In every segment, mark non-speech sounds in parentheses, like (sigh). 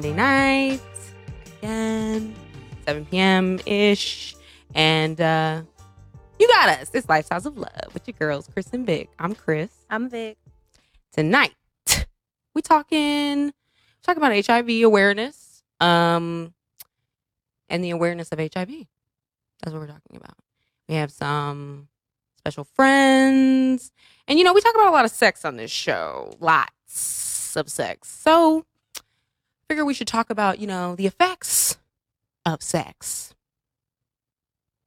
Monday night again, 7 p.m. ish. And uh, you got us. It's Lifestyles of Love with your girls, Chris and Vic. I'm Chris. I'm Vic. Tonight, we talking talking about HIV awareness, um, and the awareness of HIV. That's what we're talking about. We have some special friends, and you know we talk about a lot of sex on this show, lots of sex. So, figure we should talk about you know the effects of sex.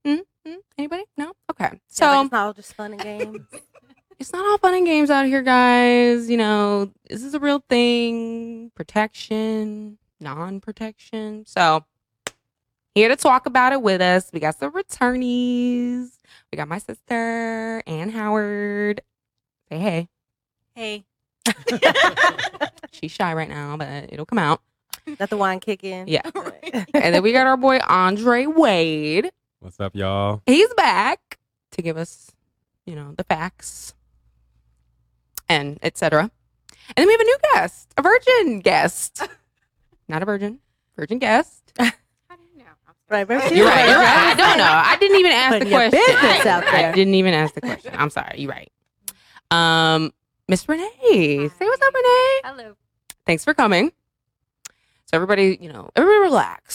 Hmm? Hmm? Anybody? No. Okay. So yeah, it's not all just fun and games. (laughs) it's not all fun and games out here, guys. You know, this is a real thing. Protection, non-protection. So here to talk about it with us, we got some returnees. We got my sister, Ann Howard. Say hey. hey, (laughs) (laughs) She's shy right now, but it'll come out. (laughs) let the wine kick in. Yeah. (laughs) And then we got our boy Andre Wade. What's up, y'all? He's back to give us, you know, the facts and etc. And then we have a new guest, a virgin guest. (laughs) Not a virgin, virgin guest. right, right. You're right. You're right. I don't know. I didn't even ask the Putting your question. business out I didn't even ask the question. I'm sorry. You're right. Um, Miss Renee, say what's up, Renee. Hello. Thanks for coming. Everybody, you know, everybody relax,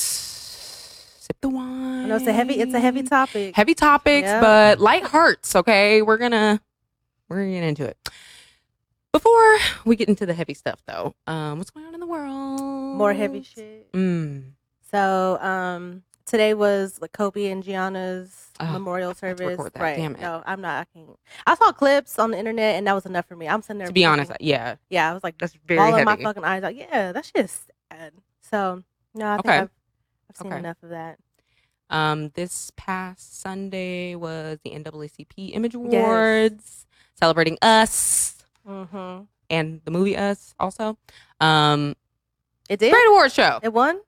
sip the wine. I know it's a heavy. It's a heavy topic. heavy topics, Yeah. but light hearts. Okay, we're gonna we're gonna get into it. Before we get into the heavy stuff, though, um, what's going on in the world? More heavy shit. Mm. So, um, today was like Kobe and Gianna's Oh, memorial service. Right. Damn it. No, I'm not. I can't. I saw clips on the internet, and that was enough for me. I'm sitting there. To be honest, yeah, yeah, I was like that's very All of my fucking eyes out. Yeah, that shit's sad. So, no, I think Okay. I've, I've seen Okay. enough of that. Um, this past Sunday was the NAACP Image Awards, celebrating us Mm-hmm. and the movie Us. Also, um, It did. great award show. It won.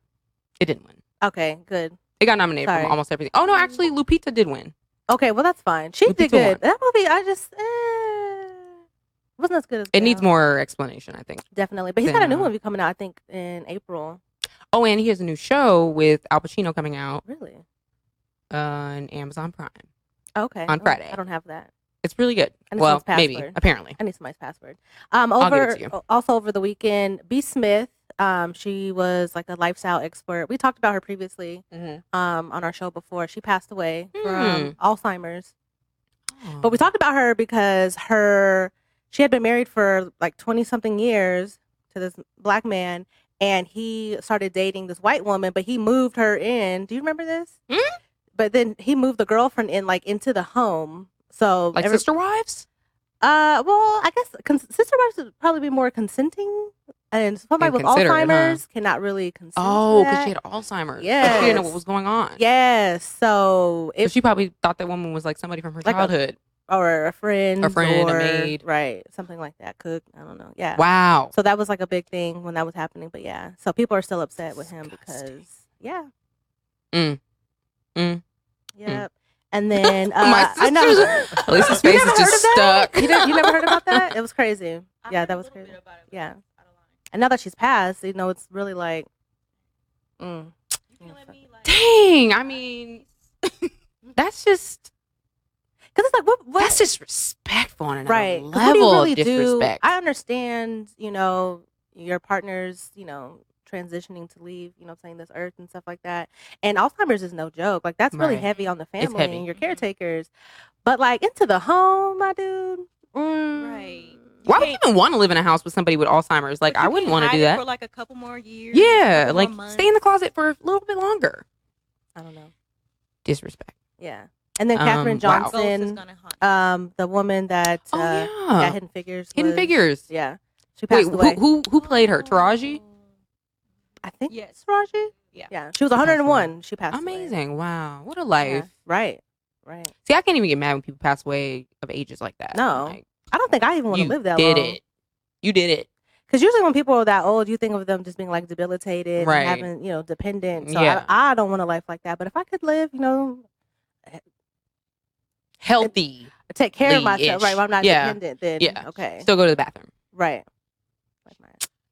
It didn't win. Okay, good. It got nominated Sorry. from almost everything. Oh no, actually, Lupita did win. Okay, well that's fine. She Lupita did good. won. That movie, I just eh, wasn't as good as It needs more explanation, I think. definitely. But he's got a new uh, movie coming out. I think in April. Oh, and he has a new show with Al Pacino coming out Really? on Amazon Prime. Okay. On Oh, Friday. I don't have that. It's really good. Well, maybe, password. apparently. I need somebody's password. Um, I'll give it over to you. o- also over the weekend, B Smith. Um, she was like a lifestyle expert. We talked about her previously. Um, on our show before. She passed away Hmm. from Alzheimer's. But we talked about her because her she had been married for like 20 something years to this black man and he started dating this white woman but he moved her in. Do you remember this? Hmm? But then he moved the girlfriend in like into the home. So like every- Sister Wives? uh well, I guess con- sister wives would probably be more consenting and somebody And with considerate, huh? Alzheimer's cannot really consent. Oh, because she had Alzheimer's. Yeah, She didn't know what was going on. Yes, so So if she probably thought that woman was like somebody from her Like childhood. Or a friend, A friend, a or, maid. right? Something like that. Cook, I don't know. Yeah. wow. So that was like a big thing when that was happening. But yeah, so people are still upset with him because yeah. Mm. Mm. Yep. And then (laughs) uh, My I know. sister's- Elisa's (laughs) You face is just heard of that? stuck. You, you never heard about that? (laughs) It was crazy. Yeah, that was crazy. Yeah. And now that she's passed, you know, it's really like, mm. Dang. I mean, that's just Because it's like, what? what that's disrespectful on another right? 'Cause level what do you really of disrespect. do? I understand, you know, your partner's, you know, transitioning to leave, you know, saying this earth and stuff like that. And Alzheimer's is no joke. Like that's really Right. heavy on the family and your caretakers. But like into the home, my dude. Mm, Right. Why would you even want to live in a house with somebody with Alzheimer's? Like, I wouldn't want to do that. for like a couple more years. yeah, like stay in the closet for a little bit longer. I don't know. Disrespect. Yeah. And then Um, Katherine wow. Johnson, gonna um, the woman that uh, Oh yeah, yeah, Hidden Figures. Hidden was- Figures. Yeah. She Wait, passed who, away. who who played her? Taraji. I think Yes. it's Raji. Yeah. Yeah. She was 101. She passed away. Amazing. Wow, what a Yeah. life. Right. Right. See, I can't even get mad when people pass away of ages like that. No. Like, I don't think I even want to live that way. You did long. it. You did it. Because usually when people are that old, you think of them just being like debilitated, Right. and having you know dependent. So Yeah. I, I don't want a life like that. But if I could live, you know, Healthy. take care of myself, right? When I'm not Yeah. dependent, then Yeah. okay, Still go to the bathroom. right.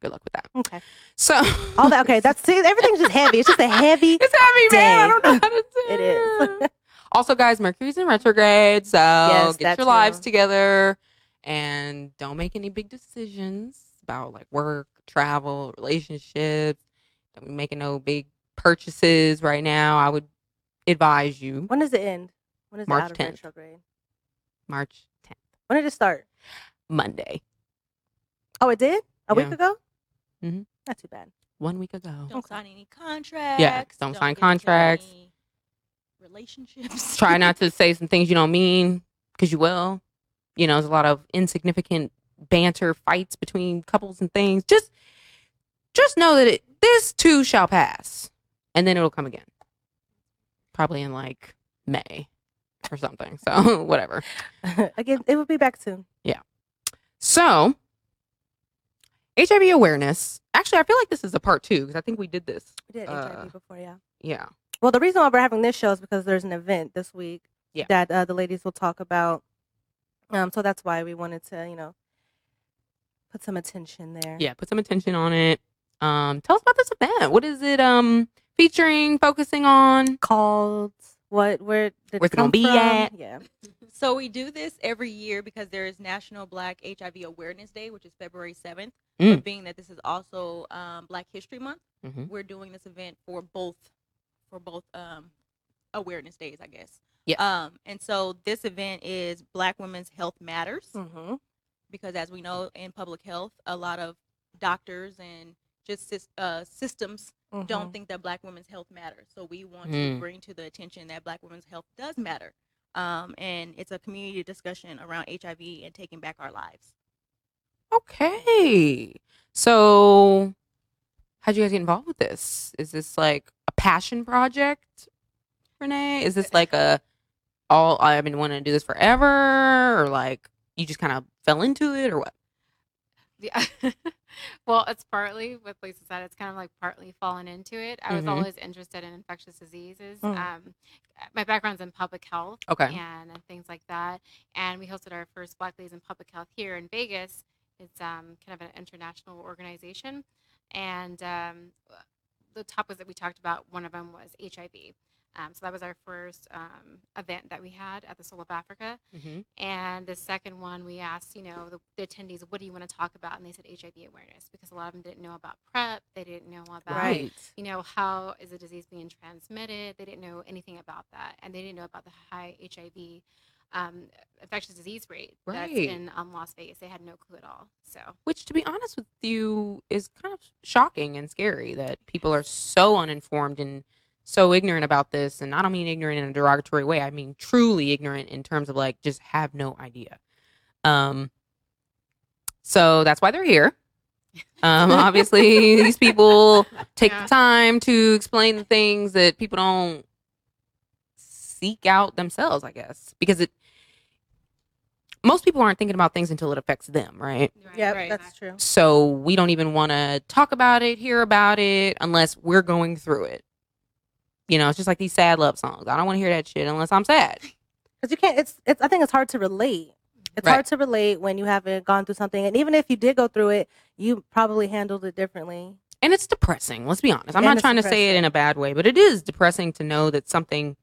Good luck with that. Okay. So All that. Okay. That's see, everything's just heavy. It's just a heavy. (laughs) it's heavy, man. I don't know how to say It is. (laughs) also, guys, Mercury's in retrograde, so Yes, get your lives together and don't make any big decisions about like work, travel, relationships. Don't be making no big purchases right now. I would advise you When does it end? When is March it out of 10th. retrograde? March 10th, When did it start? Monday, Oh, it did a week Yeah. ago. Mhm. Not too bad. one week ago. Don't Okay. sign any contracts. Yeah, don't sign get into contracts. any Relationships. (laughs) Try not to (laughs) say some things you don't mean because you will. You know, there's a lot of insignificant banter, fights between couples and things. Just, just know that it, this too shall pass, and then it'll come again. Probably in like May or something. So (laughs) whatever. (laughs) Again, it will be back soon. Yeah. So HIV awareness. Actually, I feel like this is a part two because I think we did this. We did Uh, HIV before, yeah. Yeah. Well, the reason why we're having this show is because there's an event this week Yeah. that uh, the ladies will talk about. Um, so that's why we wanted to, you know, put some attention there. Yeah. Put some attention on it. Um, tell us about this event. What is it? Um, featuring, focusing on. Called what? Where? Did Where's it gonna be from? at? Yeah. (laughs) So we do this every year because there is National Black HIV Awareness Day, which is February 7th. Mm. But being that this is also um, Black History Month, hmm we're doing this event for both for both um, awareness days, I guess. Yes. Um, and so this event is Black Women's Health Matters Mm-hmm. because, as we know, in public health, a lot of doctors and just uh, systems Mm-hmm. don't think that black women's health matters. So we want Mm. to bring to the attention that black women's health does matter. Um, and it's a community discussion around HIV and taking back our lives. Okay. So, how'd you guys get involved with this? Is this like a passion project, Renee? Is this like a all I've been wanting to do this forever, or like you just kind of fell into it, or what? Yeah. (laughs) (laughs) well, it's partly what Lisa said. It's kind of like partly fallen into it. I was Mhm. always interested in infectious diseases. Mm. Um, my background's in public health Okay. and, and things like that. And we hosted our first Black Ladies in Public Health here in Vegas. It's um, kind of an international organization. And um, the topics that we talked about, one of them was HIV. Um, so that was our first um, event that we had at the Soul of Africa. Mm-hmm. And the second one, we asked, you know, the, the attendees, what do you want to talk about? And they said HIV awareness because a lot of them didn't know about PrEP. They didn't know about, Right. you know, how is the disease being transmitted. They didn't know anything about that. And they didn't know about the high HIV um, infectious disease rate that's in um, Las Vegas. They had no clue at all. So, Which, to be honest with you, is kind of shocking and scary that people are so uninformed and so ignorant about this. And I don't mean ignorant in a derogatory way. I mean truly ignorant in terms of like just have no idea. Um, so that's why they're here. Um, obviously, (laughs) these people take Yeah. the time to explain the things that people don't seek out themselves. I guess because it most people aren't thinking about things until it affects them, right? Yeah, Right. that's true. So we don't even want to talk about it, hear about it, unless we're going through it. You know, it's just like these sad love songs. I don't want to hear that shit unless I'm sad. Because you can't. It's. It's. I think it's hard to relate. It's Right. hard to relate when you haven't gone through something, and even if you did go through it, you probably handled it differently. And it's depressing. Let's be honest. I'm And not it's trying to say it in a bad way, but it is depressing to know that something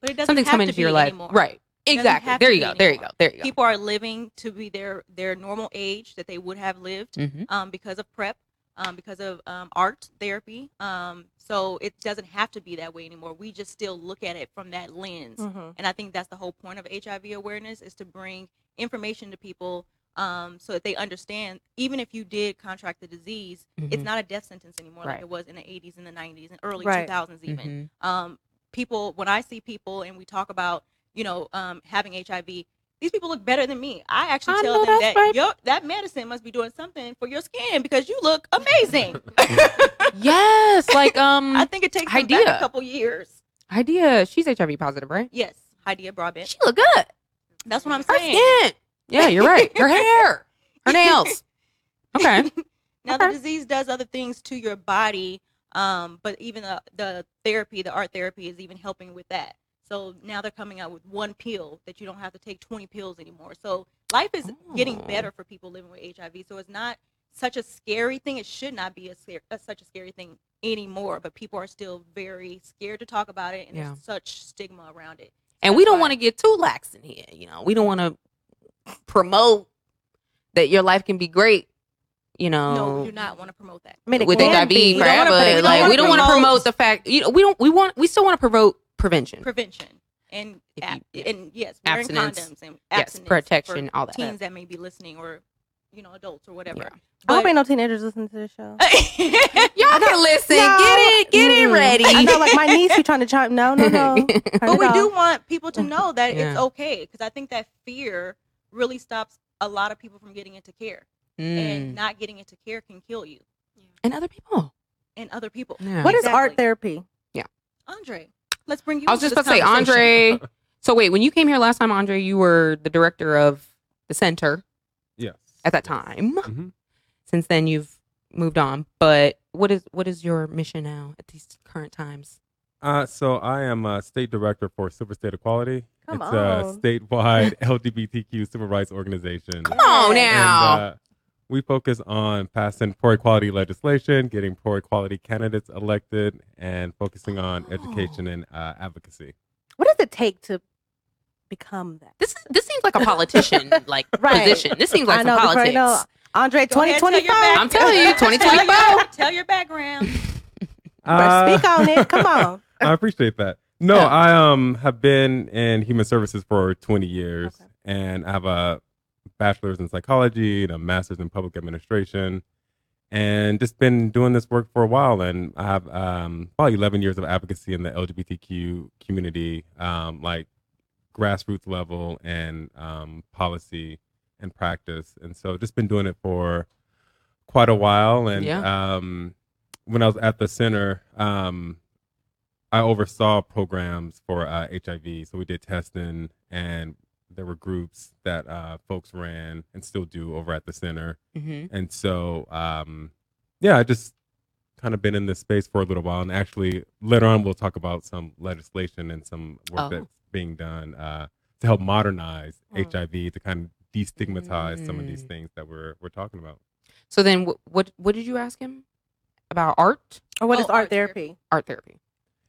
But it doesn't something's coming to into your life. anymore. Right. Exactly. There you be go. There you go. There you go. People are living to be their their normal age that they would have lived hmm um, because of PrEP, um, because of um, art therapy. Um, so it doesn't have to be that way anymore. We just still look at it from that lens. Mm-hmm. And I think that's the whole point of HIV awareness is to bring information to people um, so that they understand. Even if you did contract the disease, it's Mhm. not a death sentence anymore Right. like it was in the 80s and the 90s and early Right. 2000s even. Mhm. Um, people, when I see people and we talk about, you know, um, having HIV, these people look better than me. I actually I tell know them that right. yo, that medicine must be doing something for your skin because you look amazing. (laughs) Yes. Like um I think it takes them back Idea. a couple years. idea. She's HIV positive, right? Yes, Hydeia Broadbent. She look good. That's what I'm Her saying. skin. Yeah, you're right. (laughs) Her hair. Her nails. (laughs) Okay. now Okay. the disease does other things to your body, um, but even the, the therapy, the art therapy, is even helping with that. So now they're coming out with one pill that you don't have to take 20 pills anymore. So life is getting Oh. better for people living with HIV. So it's not such a scary thing. It should not be a, scare, a such a scary thing anymore. But people are still very scared to talk about it, and Yeah. there's such stigma around it. And we don't want to get too lax in here. You know, we don't want to promote that your life can be great. You know, No, we do not want to promote that. I mean, with HIV be. We don't wanna forever. promote- like we we don't don't wanna promote the fact. You know, we don't. We want. We still want to promote prevention. Prevention and If ab- you- and yes, wearing Abstinence. condoms and Yes, protection, for all that. teens that may be listening or you know adults or whatever. Yeah. I hope ain't no teenagers listening to this show. (laughs) Y'all can listen. No. Get it. Get it Mm. ready. I know, like my niece be trying to chime. No, no, no. (laughs) But it we do want people to know that Yeah. it's okay because I think that fear really stops a lot of people from getting into care, and Mm. not getting into care can kill you And other people. and other people. Yeah. What is art Exactly. therapy? Andre, let's bring you. I was just this about to say. Andre. (laughs) So wait, when you came here last time, Andre, you were the director of the center Yes. at that time. hmm Since then, you've moved on. But what is what is your mission now at these current times? Uh, so I am a state director for Silver State Equality. Come it's on. a statewide (laughs) LGBTQ civil rights organization. Come on now. And, uh, we focus on passing pro equality legislation, getting pro equality candidates elected, and focusing on Oh. education and uh, advocacy. What does it take to become that? This this seems like a politician (laughs) like Right. position. This seems like I some know, before politics. you know, Andre, Go ahead, tell your 2025. I'm telling you, (laughs) twenty twenty five. tell your background. (laughs) Uh, Speak on it. Come on. I appreciate that. No, Yeah. I um have been in human services for 20 years, Okay. and I have a bachelor's in psychology and a master's in public administration, and just been doing this work for a while. And I have um about 11 years of advocacy in the LGBTQ community, um like grassroots level and um policy and practice. And so just been doing it for quite a while. And Yeah. um when I was at the center, um I oversaw programs for uh, HIV. So we did testing, and there were groups that uh, folks ran and still do over at the center. hmm And so, um, yeah, I just kind of been in this space for a little while. And actually, later on, we'll talk about some legislation and some work Oh. that's being done uh, to help modernize Mm. HIV to kind of destigmatize some of these Mm. things that we're we're talking about. So then, what, what what did you ask him about art? Or what Oh, is art art therapy. therapy? Art therapy.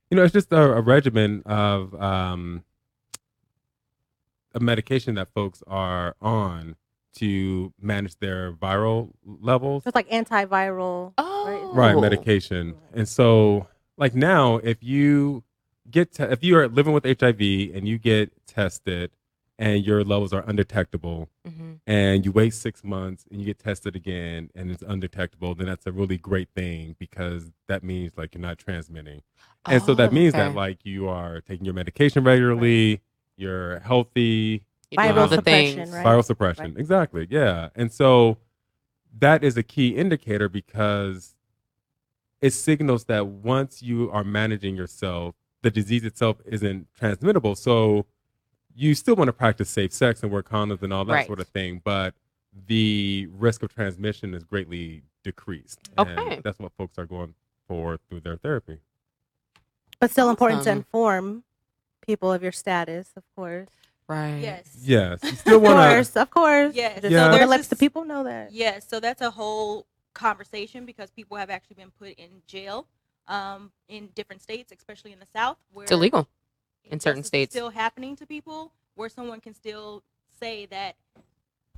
You know, it's just a, a regimen of um, a medication that folks are on to manage their viral levels. So it's like antiviral. Oh, right medication. And so like now if you get te- if you are living with hiv and you get tested and your levels are undetectable hmm and you wait six months and you get tested again and it's undetectable then that's a really great thing because that means like you're not transmitting. And so that Oh, means that like you are taking your medication regularly you're healthy Viral all the suppression, right? viral suppression Right. exactly yeah and so that is a key indicator because it signals that once you are managing yourself the disease itself isn't transmittable so you still want to practice safe sex and wear condoms and all that Right. sort of thing but the risk of transmission is greatly decreased And Okay. that's what folks are going for through their therapy But still important to inform people of your status, of course. Right. Yes. yes you (laughs) still Of want to course, of course. Yes. Just Yeah. so There's lets the people know that. Yes, so that's a whole conversation because people have actually been put in jail um, in different states, especially in the South, where It's illegal. in certain injustice is states. Still happening to people, where someone can still say that,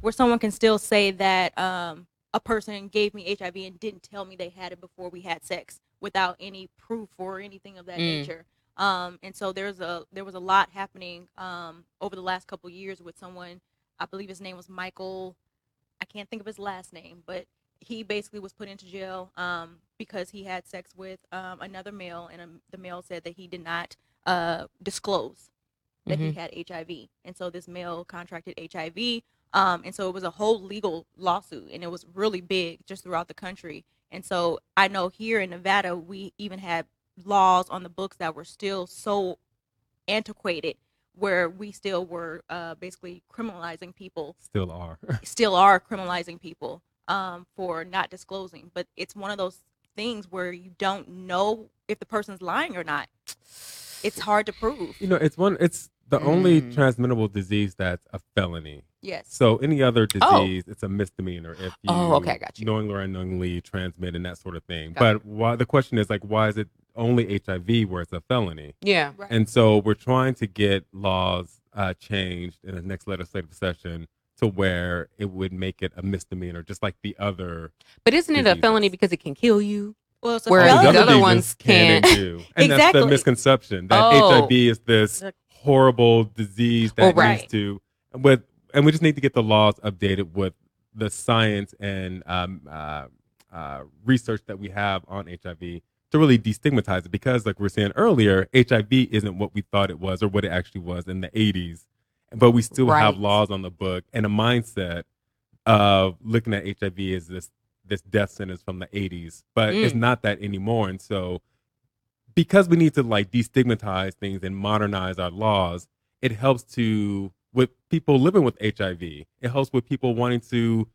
where someone can still say that um, a person gave me HIV and didn't tell me they had it before we had sex, without any proof or anything of that Mm. nature. Um, and so there's a there was a lot happening um, over the last couple years with someone. I believe his name was Michael. I can't think of his last name, but he basically was put into jail um, because he had sex with um, another male, and um, the male said that he did not uh, disclose that he had HIV, and so this male contracted HIV, um, and so it was a whole legal lawsuit, and it was really big just throughout the country. And so I know here in Nevada, we even had laws on the books that were still so antiquated, where we still were uh, basically criminalizing people still are (laughs) still are criminalizing people um, for not disclosing. But it's one of those things where you don't know if the person's lying or not. It's hard to prove. You know, it's one. It's the only Mm. transmittable disease that's a felony. Yes. So any other Oh. disease, it's a misdemeanor if you Oh, okay, I got you. knowingly or unknowingly transmit and that sort of thing. Got but why the question is like, why is it only HIV where it's a felony? Yeah. Right. And so we're trying to get laws uh, changed in the next legislative session to where it would make it a misdemeanor, just like the other. But isn't it a felony because it can kill you? well, it's Whereas the other ones can and can't. do. And that's Exactly. the misconception that Oh. HIV is this horrible disease that Well, needs to with, and we just need to get the laws updated with the science and um, uh, uh, research that we have on HIV to really destigmatize it. Because, like we are saying earlier, HIV isn't what we thought it was or what it actually was in the 80s, but we still have laws on the book and a mindset of looking at HIV as this this death sentence from the 80s, but it's Mm. not that anymore. And so, because we need to like destigmatize things and modernize our laws, it helps to with people living with HIV. It helps with people wanting to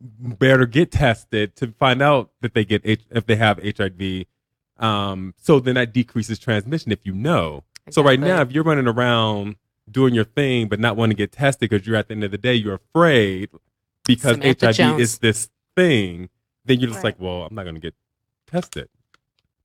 better get tested to find out that they get H- if they have HIV. Um, so then that decreases transmission if you know. So right now, if you're running around doing your thing but not wanting to get tested because you're at the end of the day you're afraid because Samantha HIV Jones. is this thing, then you're just Right. like, well, I'm not going to get tested.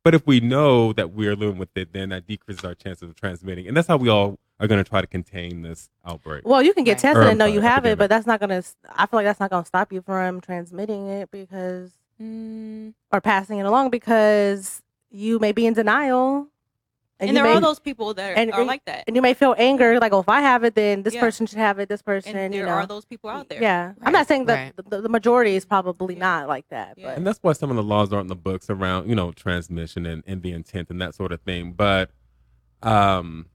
But if we know that we're living with it, then that decreases our chances of transmitting, and that's how we all are going to try to contain this outbreak. Well, you can get Right. tested Or, and know you sorry, have it, but that's not gonna. I feel like that's not gonna stop you from transmitting it because Mm, or passing it along because you may be in denial, And, you there may, are those people that and- are and- like that. and you may feel anger like, oh, if I have it, then this Yeah. person should have it. This person, And you there know, are those people out there. Yeah, I'm not saying that right. the, the majority is probably Yeah. not like that, Yeah. but and that's why some of the laws aren't in the books around you know transmission and, and the intent and that sort of thing but um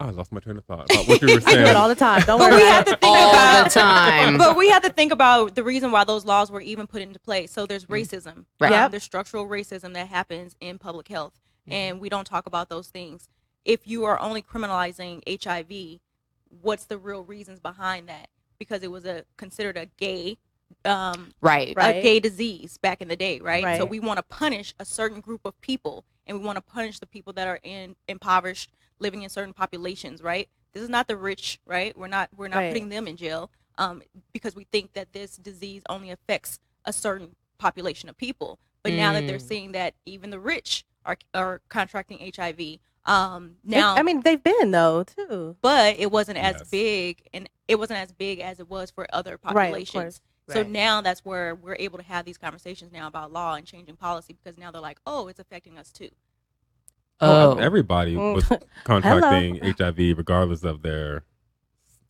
i lost my train of thought about what you were (laughs) I do saying it all the time. Don't But worry we about have to think all about the (laughs) time. But we have to think about the reason why those laws were even put into place. So there's racism. Right. Um, There's structural racism that happens in public health, Mhm. and we don't talk about those things. If you are only criminalizing HIV, what's the real reasons behind that? Because it was a considered a gay, um, right. Right. a gay disease back in the day, right? right. So we want to punish a certain group of people, and we want to punish the people that are in impoverished, living in certain populations, right? This is not the rich, right? We're not we're not Right. putting them in jail, um, because we think that this disease only affects a certain population of people. But now that they're Mm. seeing that even the rich are are contracting HIV, um, They- now I mean, they've been though too. but it wasn't as Yes. big and it wasn't as big as it was for other Right, of populations. course. So Right. now that's where we're able to have these conversations now about law and changing policy because now they're like, oh, it's affecting us too. Oh, everybody Mm. was (laughs) contracting HIV regardless of their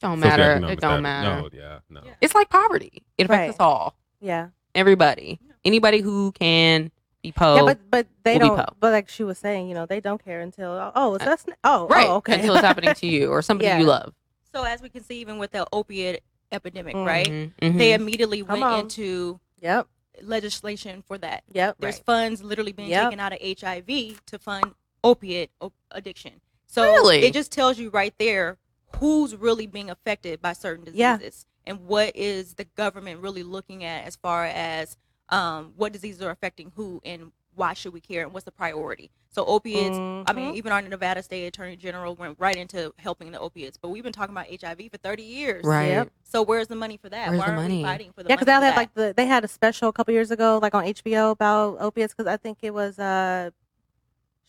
don't matter. socioeconomic It don't status. matter. no yeah no Yeah. It's like poverty. It affects Right. us all. Yeah, Everybody. Anybody who can be po. yeah, but but they don't. But like she was saying, you know, they don't care until oh, it's us. Oh, right. oh, okay. Until it's happening to (laughs) you or somebody Yeah. you love. So as we can see, even with the opiate epidemic, right? Mhm, mhm. They immediately Come went on. into yep, legislation for that. yep. There's Right. funds literally being Yep. taken out of HIV to fund opiate op- addiction. So Really? it just tells you right there who's really being affected by certain Yeah. diseases and what is the government really looking at as far as um, what diseases are affecting who and why should we care and what's the priority. So opiates, I mean, Mhm. even our Nevada State Attorney General went right into helping the opiates, but we've been talking about HIV for 30 years. Right. Yep. So where's the money for that? Where's Why the aren't money? we fighting for the Yeah, because they had that? like the they had a special a couple years ago, like on HBO about opiates. Because I think it was uh,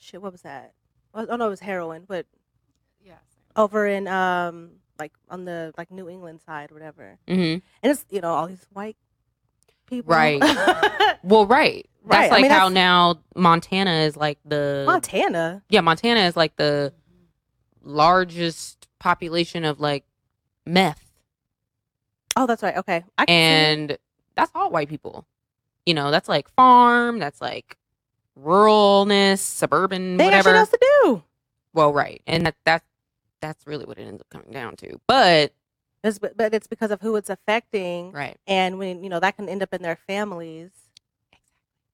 shit. What was that? Oh no, it was heroin, but yeah, over in um like on the like New England side or whatever. Mhm. And it's you know all these white people, Right. (laughs) Well, right. That's Right, I like mean, how that's- now Montana is like the Montana. yeah Montana is like the largest population of like meth, Oh, that's right. Okay, I can see it. and that's all white people. You know, that's like farm. That's like ruralness, suburban, they whatever. else to do. Well, right, and that that that's really what it ends up coming down to. But It's, but it's because of who it's affecting, right, and when you know that can end up in their families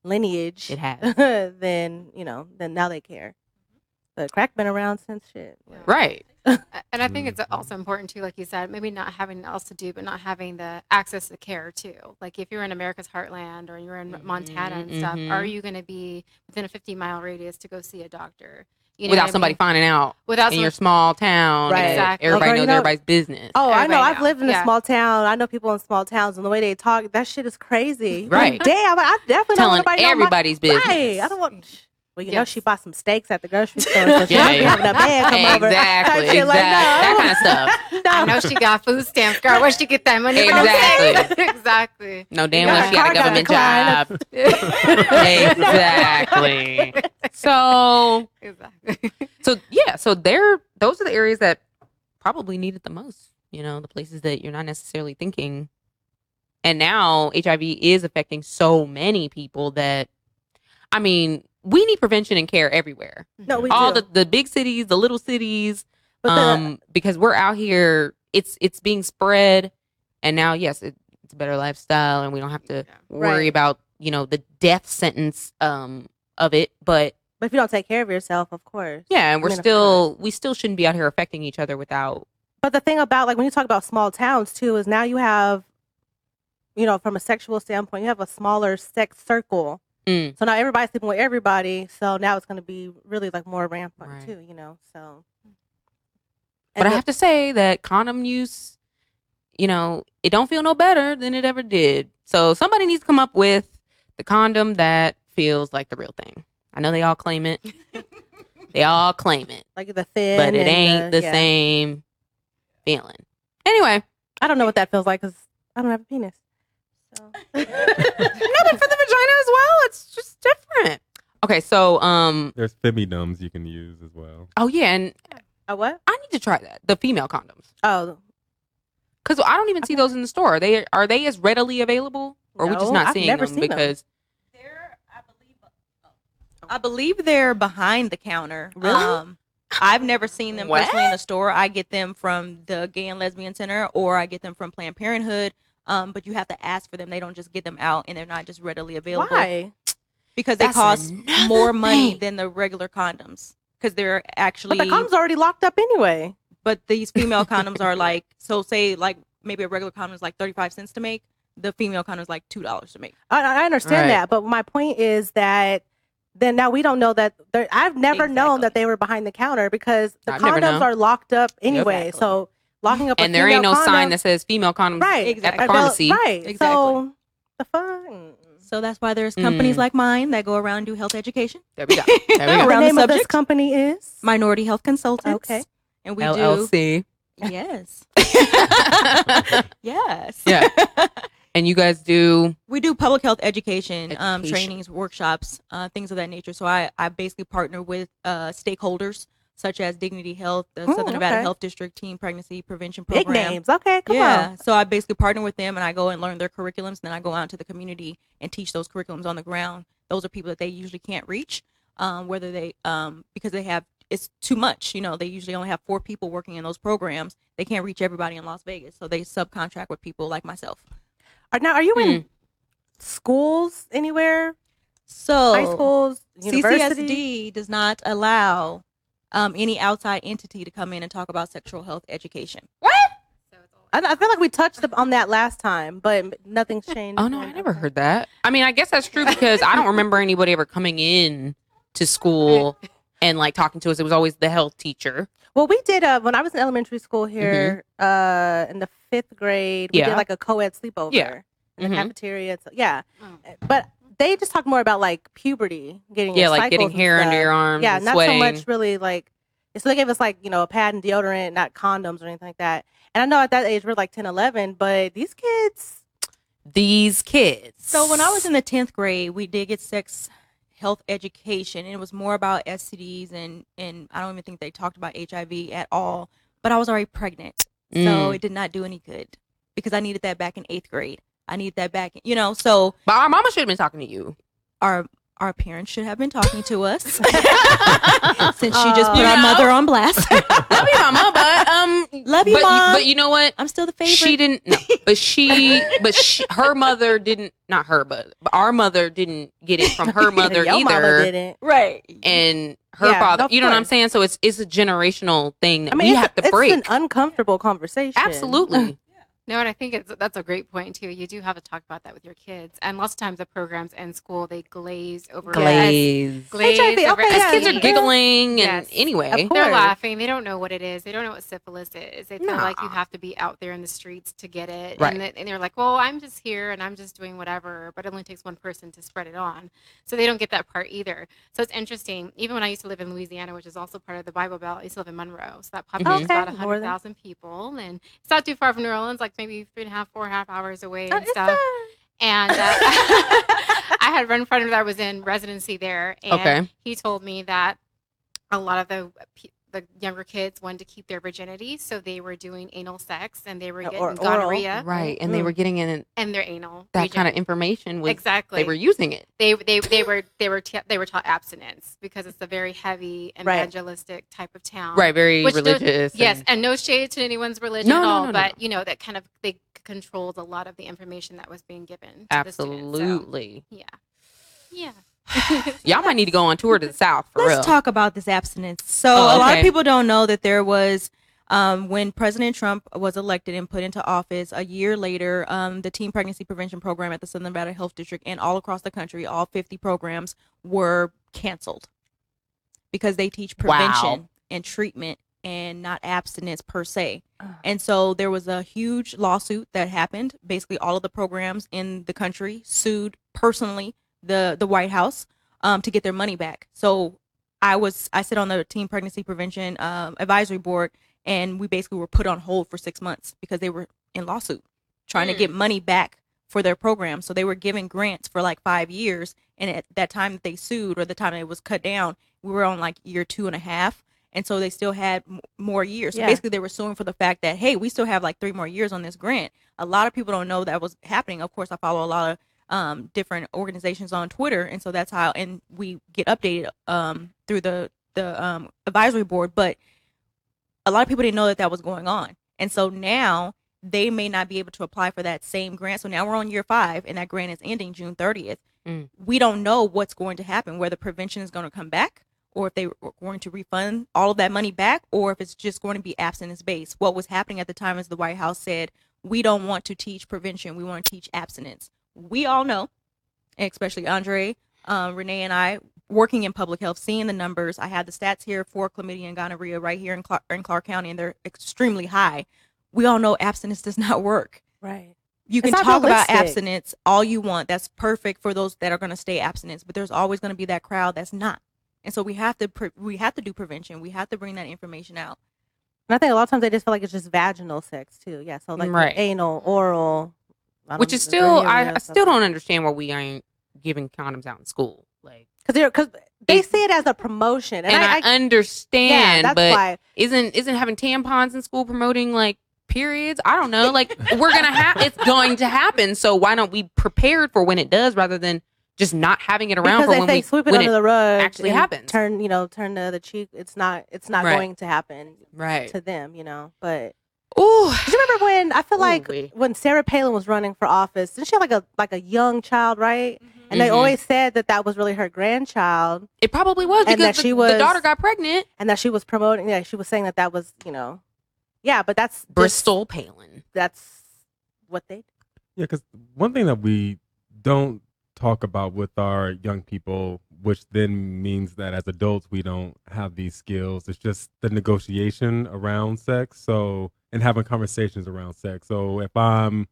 lineage. it has (laughs) then you know then now they care. Mm-hmm. But crack been around since shit. Right. A- And I think it's also important too, like you said, maybe not having else to do, but not having the access to care too. Like if you're in America's heartland or you're in Montana and stuff, are mhm. you going to be within a 50 mile radius to go see a doctor? You know without what I somebody mean? finding out without in your small town. Right. Exactly. Everybody Okay, knows know- everybody's business. Oh, I know. Everybody I've lived in a small town. I know people in small towns, and the way they talk, that shit is crazy. Right. Like, damn, I definitely don't Telling want nobody know my- everybody's business. Right. I don't want. Well, you know, she bought some steaks at the grocery store, so she (laughs) Yeah, might be yeah. having a man come over. Exactly, like, no. that kind of stuff. (laughs) no. I know she got food stamps, girl. Where'd she get that money? from? Exactly. (laughs) exactly. No, damn well she got a car got government job. exactly. So, exactly. so yeah, so they're those are the areas that probably need it the most. You know, the places that you're not necessarily thinking. And now HIV is affecting so many people that, I mean, we need prevention and care everywhere. No, we All do. the the big cities, the little cities, But the- um, because we're out here. It's it's being spread, and now yes, it, it's a better lifestyle, and we don't have to Yeah. worry Right. about you know the death sentence um of it. But but if you don't take care of yourself, of course. yeah, and we're mean, still we still shouldn't be out here affecting each other without. But the thing about like when you talk about small towns too is now you have, you know, from a sexual standpoint, you have a smaller sex circle. Mm. So now everybody's sleeping with everybody. So now it's going to be really like more rampant Right. too. You know, so. But And I the- have to say that condom use, you know, it don't feel no better than it ever did. So somebody needs to come up with the condom that feels like the real thing. I know they all claim it. (laughs) they all claim it. like the thin, but it ain't the yeah. same feeling. Anyway, I don't know what that feels like because I don't have a penis. So. (laughs) no, but for the vagina as well, it's just different. Okay, so um, There's Femidoms you can use as well. oh yeah, and a what? I need to try that the female condoms Oh, because I don't even see those in the store. Are they are they as readily available, or are we just No, not I've seeing never them seen them. because They're, I believe, I believe they're behind the counter. Really? Um, I've never seen them What? personally in the store. I get them from the Gay and Lesbian Center, or I get them from Planned Parenthood. Um, but you have to ask for them. They don't just get them out, and they're not just readily available why? because they That's cost another more money than the regular condoms. Because they're actually, But the condom's already locked up anyway. but these female (laughs) condoms are like, so say like maybe a regular condom is like thirty five cents to make. The female condom is like two dollars to make. I, I understand Right. that, but my point is that then now we don't know that. I've never known that they were behind the counter because the I've condoms are locked up anyway. Exactly. So locking up, a and there ain't no female sign that says female condoms right Exactly. at the Right, well, pharmacy. right? Exactly. So the fuck. So that's why there's companies Mm. like mine that go around and do health education. There we go. (laughs) There we The go. Around the name of this company is Minority Health Consultants. Okay. And we LLC. do yes. (laughs) yes. Yeah. (laughs) and you guys do we do public health education, um, trainings, workshops, uh, things of that nature. So I, I basically partner with uh, stakeholders such as Dignity Health, the Ooh, Southern Nevada okay. Health District Teen Pregnancy Prevention Program. big names. Okay, come yeah. on. So I basically partner with them and I go and learn their curriculums. and Then I go out into the community and teach those curriculums on the ground. Those are people that they usually can't reach, um, whether they um, because they have it's too much. You know, they usually only have four people working in those programs. They can't reach everybody in Las Vegas, so they subcontract with people like myself. Are, now, are you in Hmm. schools anywhere? So High schools, universities? CCSD does not allow um, any outside entity to come in and talk about sexual health education. What? So it's all- I, I feel like we touched on that last time, but nothing's changed. Oh no, I never heard that. I mean, I guess that's true because I don't remember anybody ever coming in to school (laughs) and like talking to us. It was always the health teacher. Well, we did uh, when I was in elementary school here, uh, in the fifth grade. We Mm-hmm. Yeah. did like a co-ed sleepover Yeah. in the Mhm. cafeteria. So, yeah, Oh. but they just talked more about like puberty, getting Yeah, your like getting cycles and hair under your arms. Yeah, and not sweating. so much really like. So they gave us like you know a pad and deodorant, not condoms or anything like that. And I know at that age we're like 10, 11, but these kids, These kids. So when I was in the tenth grade, we did get sex health education, and it was more about STDs and and I don't even think they talked about HIV at all. But I was already pregnant, so Mm. it did not do any good because I needed that back in eighth grade. I need that back, you know. So but our mama should have been talking to you. our our parents should have been talking to us (laughs) since she just put You our know? mother on blast. (laughs) Love you, mama, but um, Love you, but mom. but you know what? I'm still the favorite. She didn't. No, but she, (laughs) but she, her mother didn't. Not her, but, but our mother didn't get it from her mother your mama either. didn't. right. and her Yeah, father. of You know what I'm course. saying? So it's it's a generational thing that I mean, we it's, have to break. it's break. an uncomfortable conversation. Absolutely. No, and I think it's that's a great point too. You do have to talk about that with your kids, and lots of times the programs in school they glaze over it as- Glaze. glaze HIV, over okay, as yeah, Kids are yeah. giggling and anyway. Of They're laughing. They don't know what it is. They don't know what syphilis is. They feel like you have to be out there in the streets to get it. Right. And, they- and they're like, well, I'm just here and I'm just doing whatever. But it only takes one person to spread it on. So they don't get that part either. So it's interesting. Even when I used to live in Louisiana, which is also part of the Bible Belt, I used to live in Monroe. So that mm-hmm. population is Okay, about more than- 100,000 people. And it's not too far from New Orleans, like maybe three and a half, four and a half hours away Oh, and it's stuff. a- And uh, (laughs) (laughs) I had one friend that was in residency there, and Okay. he told me that a lot of the the younger kids wanted to keep their virginity, so they were doing anal sex and they were Or getting oral. gonorrhea Right. And they Mm. were getting in and their anal that region. kind of information with exactly. they were using it. they they they were they were ta- they were taught abstinence because it's a very heavy Right. evangelistic type of town. Right, very Which does- religious. Yes, and- and no shade to anyone's religion No, at all, no, no, but no. you know that kind of they controlled a lot of the information that was being given. To The students, so, absolutely. yeah. Yeah. (sighs) Y'all might need to go on tour to the south for Let's real. talk about this abstinence. So Oh, a lot of people don't know that there was um, when President Trump was elected and put into office a year later, um, the teen pregnancy prevention program at the Southern Nevada Health District and all across the country, all 50 programs were canceled because they teach Wow. prevention and treatment and not abstinence per se. And so there was a huge lawsuit that happened. Basically, all of the programs in the country sued personally the the White House um, to get their money back. So I was I sit on the teen pregnancy prevention um, advisory board, and we basically were put on hold for six months because they were in lawsuit trying to get money back for their program. So they were giving grants for like five years, and at that time that they sued or the time it was cut down, we were on like year two and a half. And so they still had m- more years. So Yeah. basically, they were suing for the fact that hey, we still have like three more years on this grant. A lot of people don't know that was happening. Of course, I follow a lot of um, different organizations on Twitter, and so that's how and we get updated um, through the the um, advisory board. But a lot of people didn't know that that was going on, and so now they may not be able to apply for that same grant. So now we're on year five, and that grant is ending June thirtieth. Mm. We don't know what's going to happen, whether prevention is going to come back, or if they were going to refund all of that money back, or if it's just going to be abstinence based. What was happening at the time is the White House said we don't want to teach prevention, we want to teach abstinence. We all know, especially Andre, um, Renee, and I, working in public health, seeing the numbers. I had the stats here for chlamydia and gonorrhea right here in Clark, in Clark County, and they're extremely high. We all know abstinence (laughs) does not work. Right. You It's can not talk about abstinence all you want. That's perfect for those that are going to stay abstinence, but there's always going to be that crowd that's not. And so we have to pre- we have to do prevention. We have to bring that information out. And I think a lot of times they just feel like it's just vaginal sex too. Yeah. So like Right. anal, oral. Which is still I, I still don't understand why we ain't giving condoms out in school. Like because they're because they see it as a promotion, and, and, I, I, I yeah, understand, that's but why. isn't isn't having tampons in school promoting like periods? I don't know. Like (laughs) we're gonna have it's going to happen. So why don't we prepared for when it does rather than just not having it around because for when we sweep it when under it- the rug actually happens. Turn you know turn the other cheek. It's not it's not Right. going to happen right. to them. You know, but Ooh, do you remember when I feel like Ooh-wee. when Sarah Palin was running for office? Didn't she have like a like a young child, right? And they Mhm. always said that that was really her grandchild, it probably was And because that the, she was, the daughter got pregnant. and that she was promoting. Yeah, she was saying that that was you know, yeah, but that's just- Bristol Palin. that's what they. Yeah, because one thing that we don't talk about with our young people, which then means that as adults we don't have these skills, it's just the negotiation around sex. So, and having conversations around sex. So, if I'm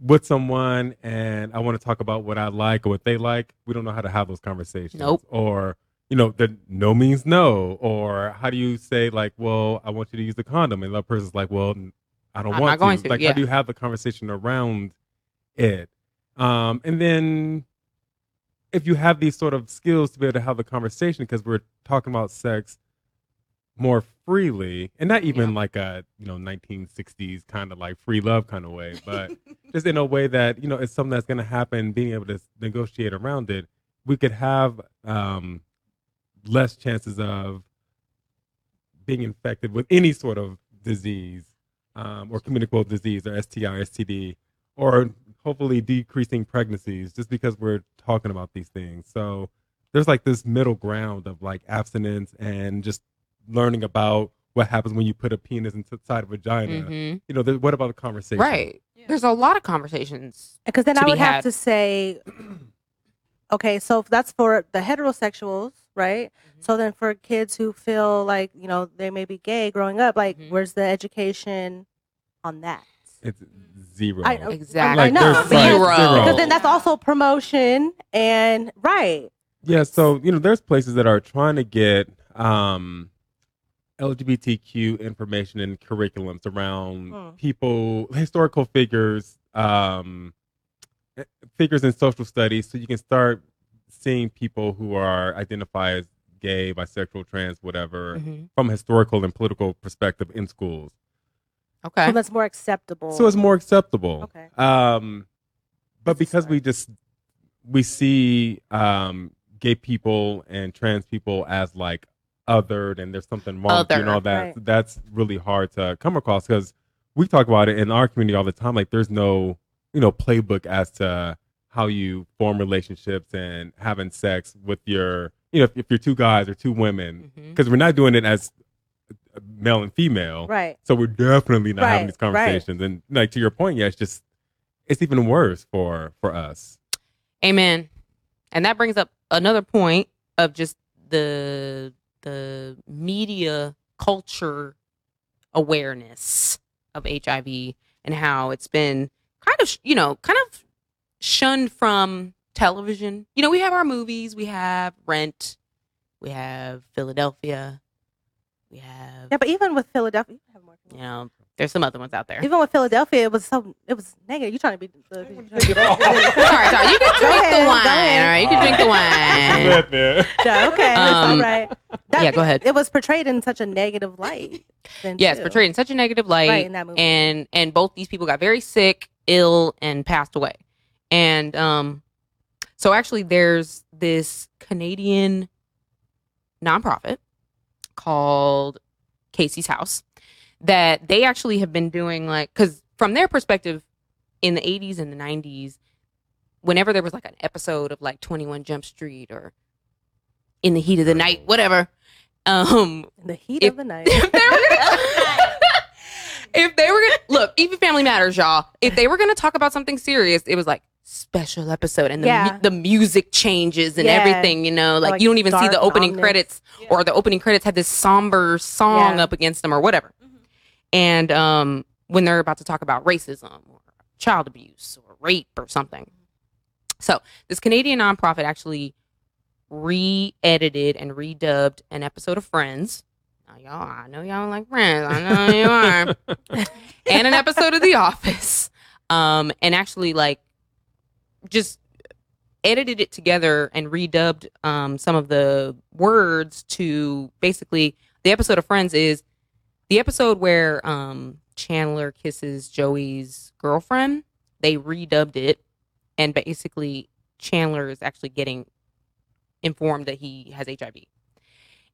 with someone and I want to talk about what I like or what they like, we don't know how to have those conversations. Nope. Or, you know, the no means no. Or how do you say, like, well, I want you to use the condom? And the person's like, well, I don't I'm want not going to. to, Like, yeah. how do you have the conversation around it? Um, and then if you have these sort of skills to be able to have the conversation, because we're talking about sex more freely, and not even like a you know 1960s kind of like free love kind of way, but just in a way that you know it's something that's going to happen. Being able to negotiate around it, we could have um, less chances of being infected with any sort of disease um, or communicable disease or STI STD, or hopefully decreasing pregnancies just because we're talking about these things. So there's like this middle ground of like abstinence and just learning about what happens when you put a penis inside a vagina. Mhm. You know, there- what about the conversation? Right. Yeah. There's a lot of conversations. Because then to I would have to say, (clears throat) okay, so if that's for the heterosexuals, right? Mm-hmm. So then for kids who feel like you know they may be gay growing up, like Mhm. where's the education on that? It's zero. I know. Exactly. I know. there's, because- Zero. Because then that's also promotion and right. Yeah, so you know, there's places that are trying to get um, LGBTQ information and curriculums around Hmm. people, historical figures, um, eh, figures in social studies, so you can start seeing people who are identified as gay, bisexual, trans, whatever, Mhm. from a historical and political perspective in schools. Okay. So that's more acceptable. So it's more acceptable. Okay. Um, but This because smart. we just we see um, gay people and trans people as like othered, and there's something wrong you and all that. right. That's really hard to come across because we talk about it in our community all the time. Like there's no you know playbook as to how you form relationships and having sex with your you know if, if you're two guys or two women mm-hmm. because we're not doing it as uh, male and female right. so we're definitely not having these conversations. And like to your point, yeah, it's just it's even worse for for us. Amen. And that brings up another point of just the the media culture awareness of HIV and how it's been kind of, you know, kind of shunned from television. You know, we have our movies, we have Rent, we have Philadelphia, we have, Yeah, but even with Philadelphia, you have more. you know, there's some other ones out there. Even with Philadelphia, it was so it was negative. You trying to be? The, you trying to (laughs) sorry, sorry. You can drink ahead, the wine. All right, you can drink the wine. Yeah, okay, that's Um, right. That- yeah, go ahead. It was portrayed in such a negative light. then, Yes, too. portrayed in such a negative light. right in that movie. and and both these people got very sick, ill, and passed away. And um, so actually, there's this Canadian nonprofit called Casey's House that they actually have been doing like because from their perspective, in the 80s and the 90s, whenever there was like an episode of like 21 Jump Street or In the Heat of the Night, whatever. Um, in the heat if- of the night. (laughs) if they were gonna, (laughs) if they were gonna look, even Family Matters, y'all. If they were gonna talk about something serious, it was like special episode, and the Yeah. mu- the music changes and Yeah. everything. You know, like, Like you don't even see the opening ominous. credits, or the opening credits had this somber song Yeah. up against them, or whatever. Mhm. And um, when they're about to talk about racism or child abuse or rape or something, so this Canadian nonprofit actually re-edited and redubbed an episode of Friends. Now, y'all, I know y'all don't like Friends. I know you are. (laughs) and an episode of The Office. Um, and actually, like, just edited it together and redubbed um, some of the words to basically the episode of Friends is the episode where um, Chandler kisses Joey's girlfriend. They redubbed it, and basically Chandler is actually getting informed that he has HIV.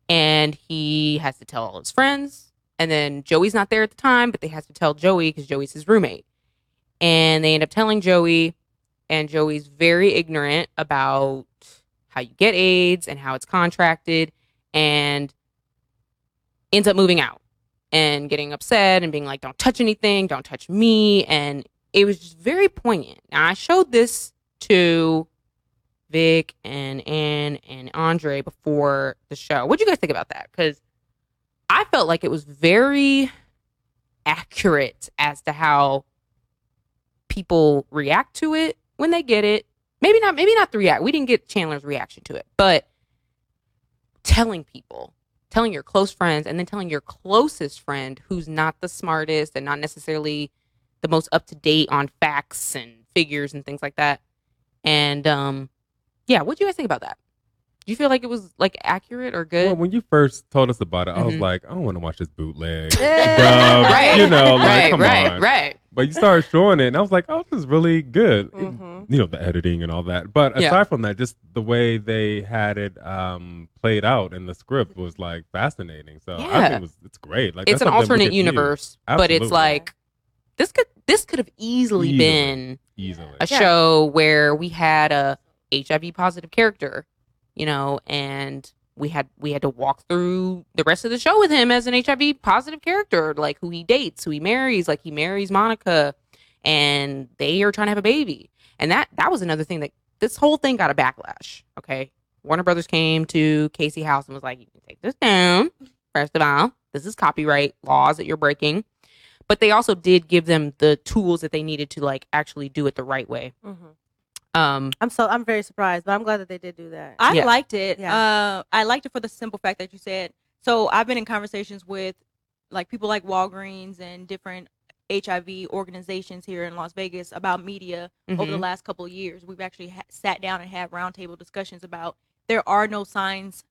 And he has to tell all his friends. And then Joey's not there at the time, but they have to tell Joey because Joey's his roommate. And they end up telling Joey, and Joey's very ignorant about how you get AIDS and how it's contracted, and ends up moving out and getting upset and being like, don't touch anything, don't touch me. And it was just very poignant. Now, I showed this to Vic and Ann and Andre before the show. What do you guys think about that? Because I felt like it was very accurate as to how people react to it when they get it. Maybe not. Maybe not the react. We didn't get Chandler's reaction to it, but telling people, telling your close friends, and then telling your closest friend who's not the smartest and not necessarily the most up to date on facts and figures and things like that. And um, yeah, what do you guys think about that? Do you feel like it was like accurate or good? Well, when you first told us about it, I was Mhm. like, I don't want to watch this bootleg. (laughs) Right. You know, like, right, come right, on. right. But you started showing it, and I was like, oh, this is really good. It- Mhm. you know, the editing and all that. But Yeah. aside from that, just the way they had it um, played out in the script was like fascinating. So I Yeah. think it was, it's great. Like it's an alternate universe, but it's like this could this could have easily, Easily. been easily. a Yeah. show where we had a HIV positive character, you know, and we had we had to walk through the rest of the show with him as an HIV positive character, like who he dates, who he marries, like he marries Monica, and they are trying to have a baby. And that that was another thing that this whole thing got a backlash. Okay, Warner Brothers came to Casey House and was like, "You can take this down. First of all, this is copyright laws that you're breaking." But they also did give them the tools that they needed to like actually do it the right way. Mhm. Um, I'm so I'm very surprised, but I'm glad that they did do that. I Yeah. liked it. Yeah. Uh, I liked it for the simple fact that you said. So I've been in conversations with like people like Walgreens and different HIV organizations here in Las Vegas about media over the mhm. last couple of years. We've actually ha- sat down and had roundtable discussions about there are no signs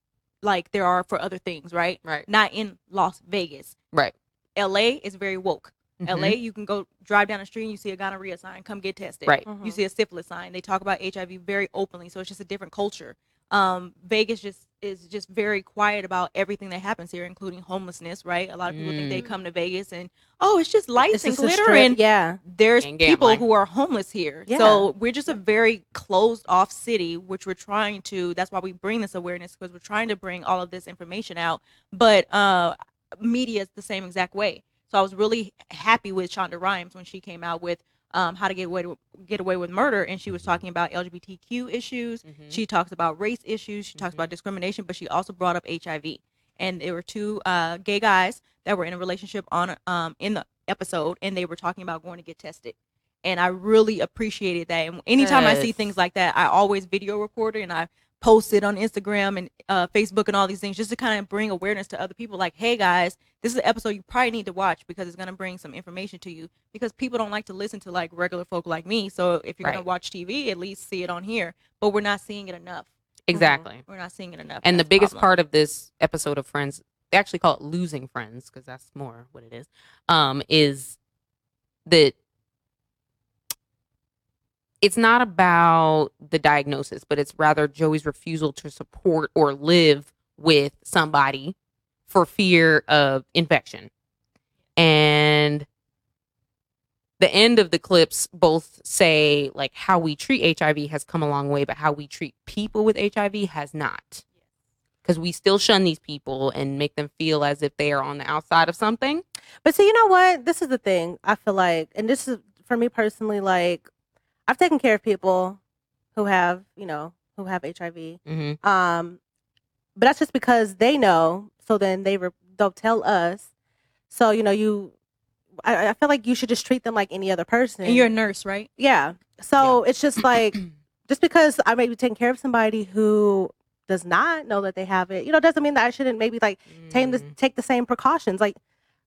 like there are for other things, right? right, Not in Las Vegas. right. LA is very woke. Mhm. LA, you can go drive down the street and you see a gonorrhea sign, come get tested. Right. Mhm. You see a syphilis sign. They talk about HIV very openly, so it's just a different culture. Um, Vegas just is just very quiet about everything that happens here, including homelessness. Right? A lot of people think they Mm. come to Vegas and oh, it's just lights It's and just glitter, and yeah. there's And people who are homeless here. Yeah. So we're just a very closed off city, which we're trying to. That's why we bring this awareness because we're trying to bring all of this information out. But uh, media is the same exact way. So I was really happy with Shonda Rhimes when she came out with um, how to get away to, get away with murder, and she was talking about LGBTQ issues. Mhm. She talks about race issues. She talks about discrimination, but she also brought up HIV. And there were two uh, gay guys that were in a relationship on um, in the episode, and they were talking about going to get tested. And I really appreciated that. And anytime I see things like that, I always video record it and I post it on Instagram and uh, Facebook and all these things just to kind of bring awareness to other people. Like, hey guys, this is an episode you probably need to watch because it's going to bring some information to you. Because people don't like to listen to like regular folk like me. So if you're going to watch TV, at least see it on here. But we're not seeing it enough. Exactly. We're not seeing it enough. And the biggest problem. part of this episode of Friends, they actually call it losing friends because that's more what it is. Um, is that it's not about the diagnosis, but it's rather Joey's refusal to support or live with somebody for fear of infection. And the end of the clips both say like how we treat HIV has come a long way, but how we treat people with HIV has not. Because we still shun these people and make them feel as if they are on the outside of something. But see, you know what? This is the thing. I feel like, and this is for me personally. Like, I've taken care of people who have, you know, who have HIV. Mm-hmm. Um, but that's just because they know. So then they re- they'll tell us. So you know, you. I, I feel like you should just treat them like any other person. And you're a nurse, right? yeah. So it's just like (clears throat) just because I may be taking care of somebody who does not know that they have it, you know, doesn't mean that I shouldn't maybe like take the Mm. take the same precautions. Like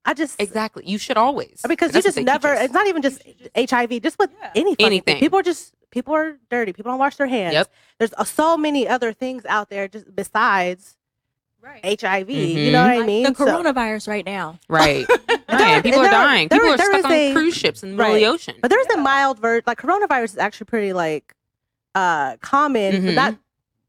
I just Exactly. You should always. because you just never. us. It's not even just You HIV. Just with Yeah. any Anything. thing. People are just people are dirty. People don't wash their hands. Yep. There's uh, so many other things out there just besides Right. HIV. You Mhm. know what I mean? the So- coronavirus right now. Right. (laughs) Right. People and are dying. there- People are there stuck on a- cruise ships in the middle of the ocean. But there's Yeah. a mild version. Like coronavirus is actually pretty like uh common, Mhm. but not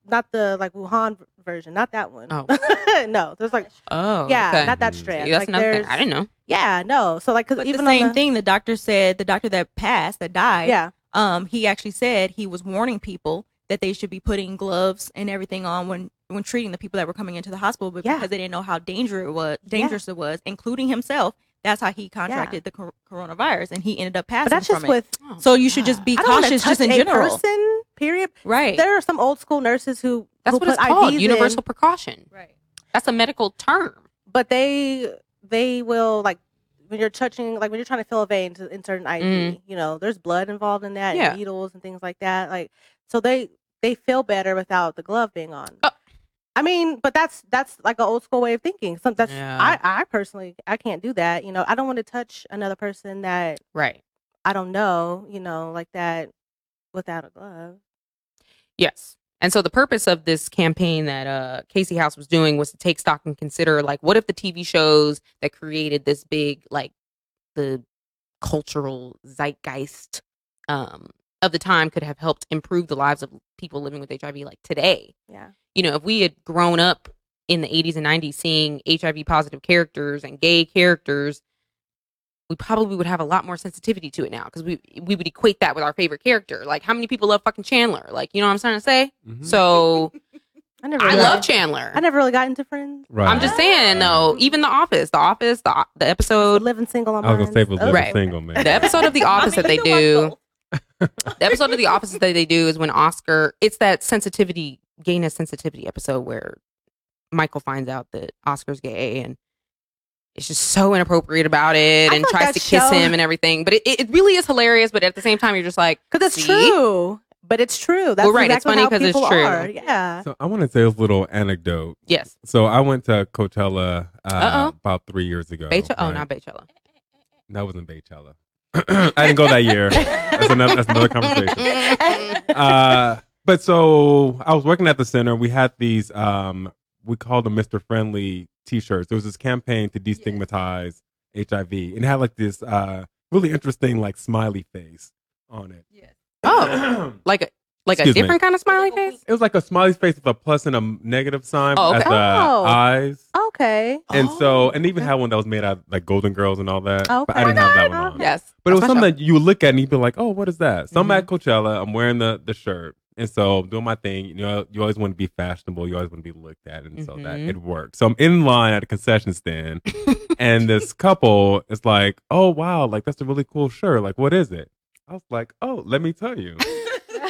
not the like Wuhan v- version, not that one. Oh. (laughs) no, there's like oh, yeah, okay. not that strand. See, that's like another thing. I didn't know. yeah, no. So like because But even the same the, thing the doctor said, the doctor that passed, that died, Yeah, um, he actually said he was warning people that they should be putting gloves and everything on when when treating the people that were coming into the hospital, but Yeah. because they didn't know how dangerous it was, dangerous it was, including himself. That's how he contracted the cor- coronavirus, and he ended up passing but that's from just it. with Oh, so you should just be I don't wanna cautious, just in a general, person. Period. right? There are some old school nurses who That's who what it's called. IVs in, Universal precaution. right. That's a medical term. but they they will like when you're touching like when you're trying to fill a vein to insert an IV, Mm. you know, there's blood involved in that, Yeah. and needles and things like that. Like so they they feel better without the glove being on. Oh. I mean, but that's that's like an old school way of thinking. Some that's Yeah. I I personally I can't do that. You know, I don't want to touch another person that Right. I don't know. You know, like that without a glove. Yes. And so the purpose of this campaign that uh, Casey House was doing was to take stock and consider like what if the TV shows that created this big like the cultural zeitgeist um, of the time could have helped improve the lives of people living with HIV like today. Yeah. You know, if we had grown up in the 80s and 90s seeing HIV positive characters and gay characters, we probably would have a lot more sensitivity to it now because we we would equate that with our favorite character. Like, how many people love fucking Chandler? Like, you know what I'm trying to say? Mhm. So (laughs) I never. I really love Chandler. I never really got into Friends. Right. I'm just saying though, even The Office, The Office, the the episode, living single on I was gonna say was Friends. living Right. single, man. the episode of The (laughs) Office I that they do. (laughs) the episode of The Office that they do is when Oscar. It's that sensitivity, gayness sensitivity episode where Michael finds out that Oscar's gay and it's just so inappropriate about it I and tries to kiss show- him and everything. But it, it it really is hilarious. But at the same time, you're just like, Because it's true. But it's true. That's Well, right, it's funny because it's true. are. Yeah. So I want to say this little anecdote. yes, So I went to Coachella uh, about three years ago. Beychella. Oh, right? not Beychella. That wasn't Beychella. (clears throat) I didn't go that year. That's another, that's another conversation. (laughs) Uh, but so I was working at the center. We had these, um, we called them Mr. Friendly t-shirts. There was this campaign to destigmatize HIV and it had like this uh, really interesting like smiley face on it. Yes. Oh, (clears throat) like a like Excuse a me. different kind of smiley face. It was like a smiley face with a plus and a negative sign Oh, as okay. the Oh. eyes. Okay. And so, and they even okay. had one that was made out of like Golden Girls and all that. But I didn't have that one on. Yes, But it was That's something show. that you would look at and you'd be like, oh, what is that? So I'm Mhm. at Coachella. I'm wearing the, the shirt. And so I'm doing my thing. You know, you always want to be fashionable. You always want to be looked at. And so that Mhm. it worked. So I'm in line at a concession stand (laughs) and this couple is like, oh, wow, like that's a really cool shirt. Like, what is it? I was like, oh, let me tell you. (laughs)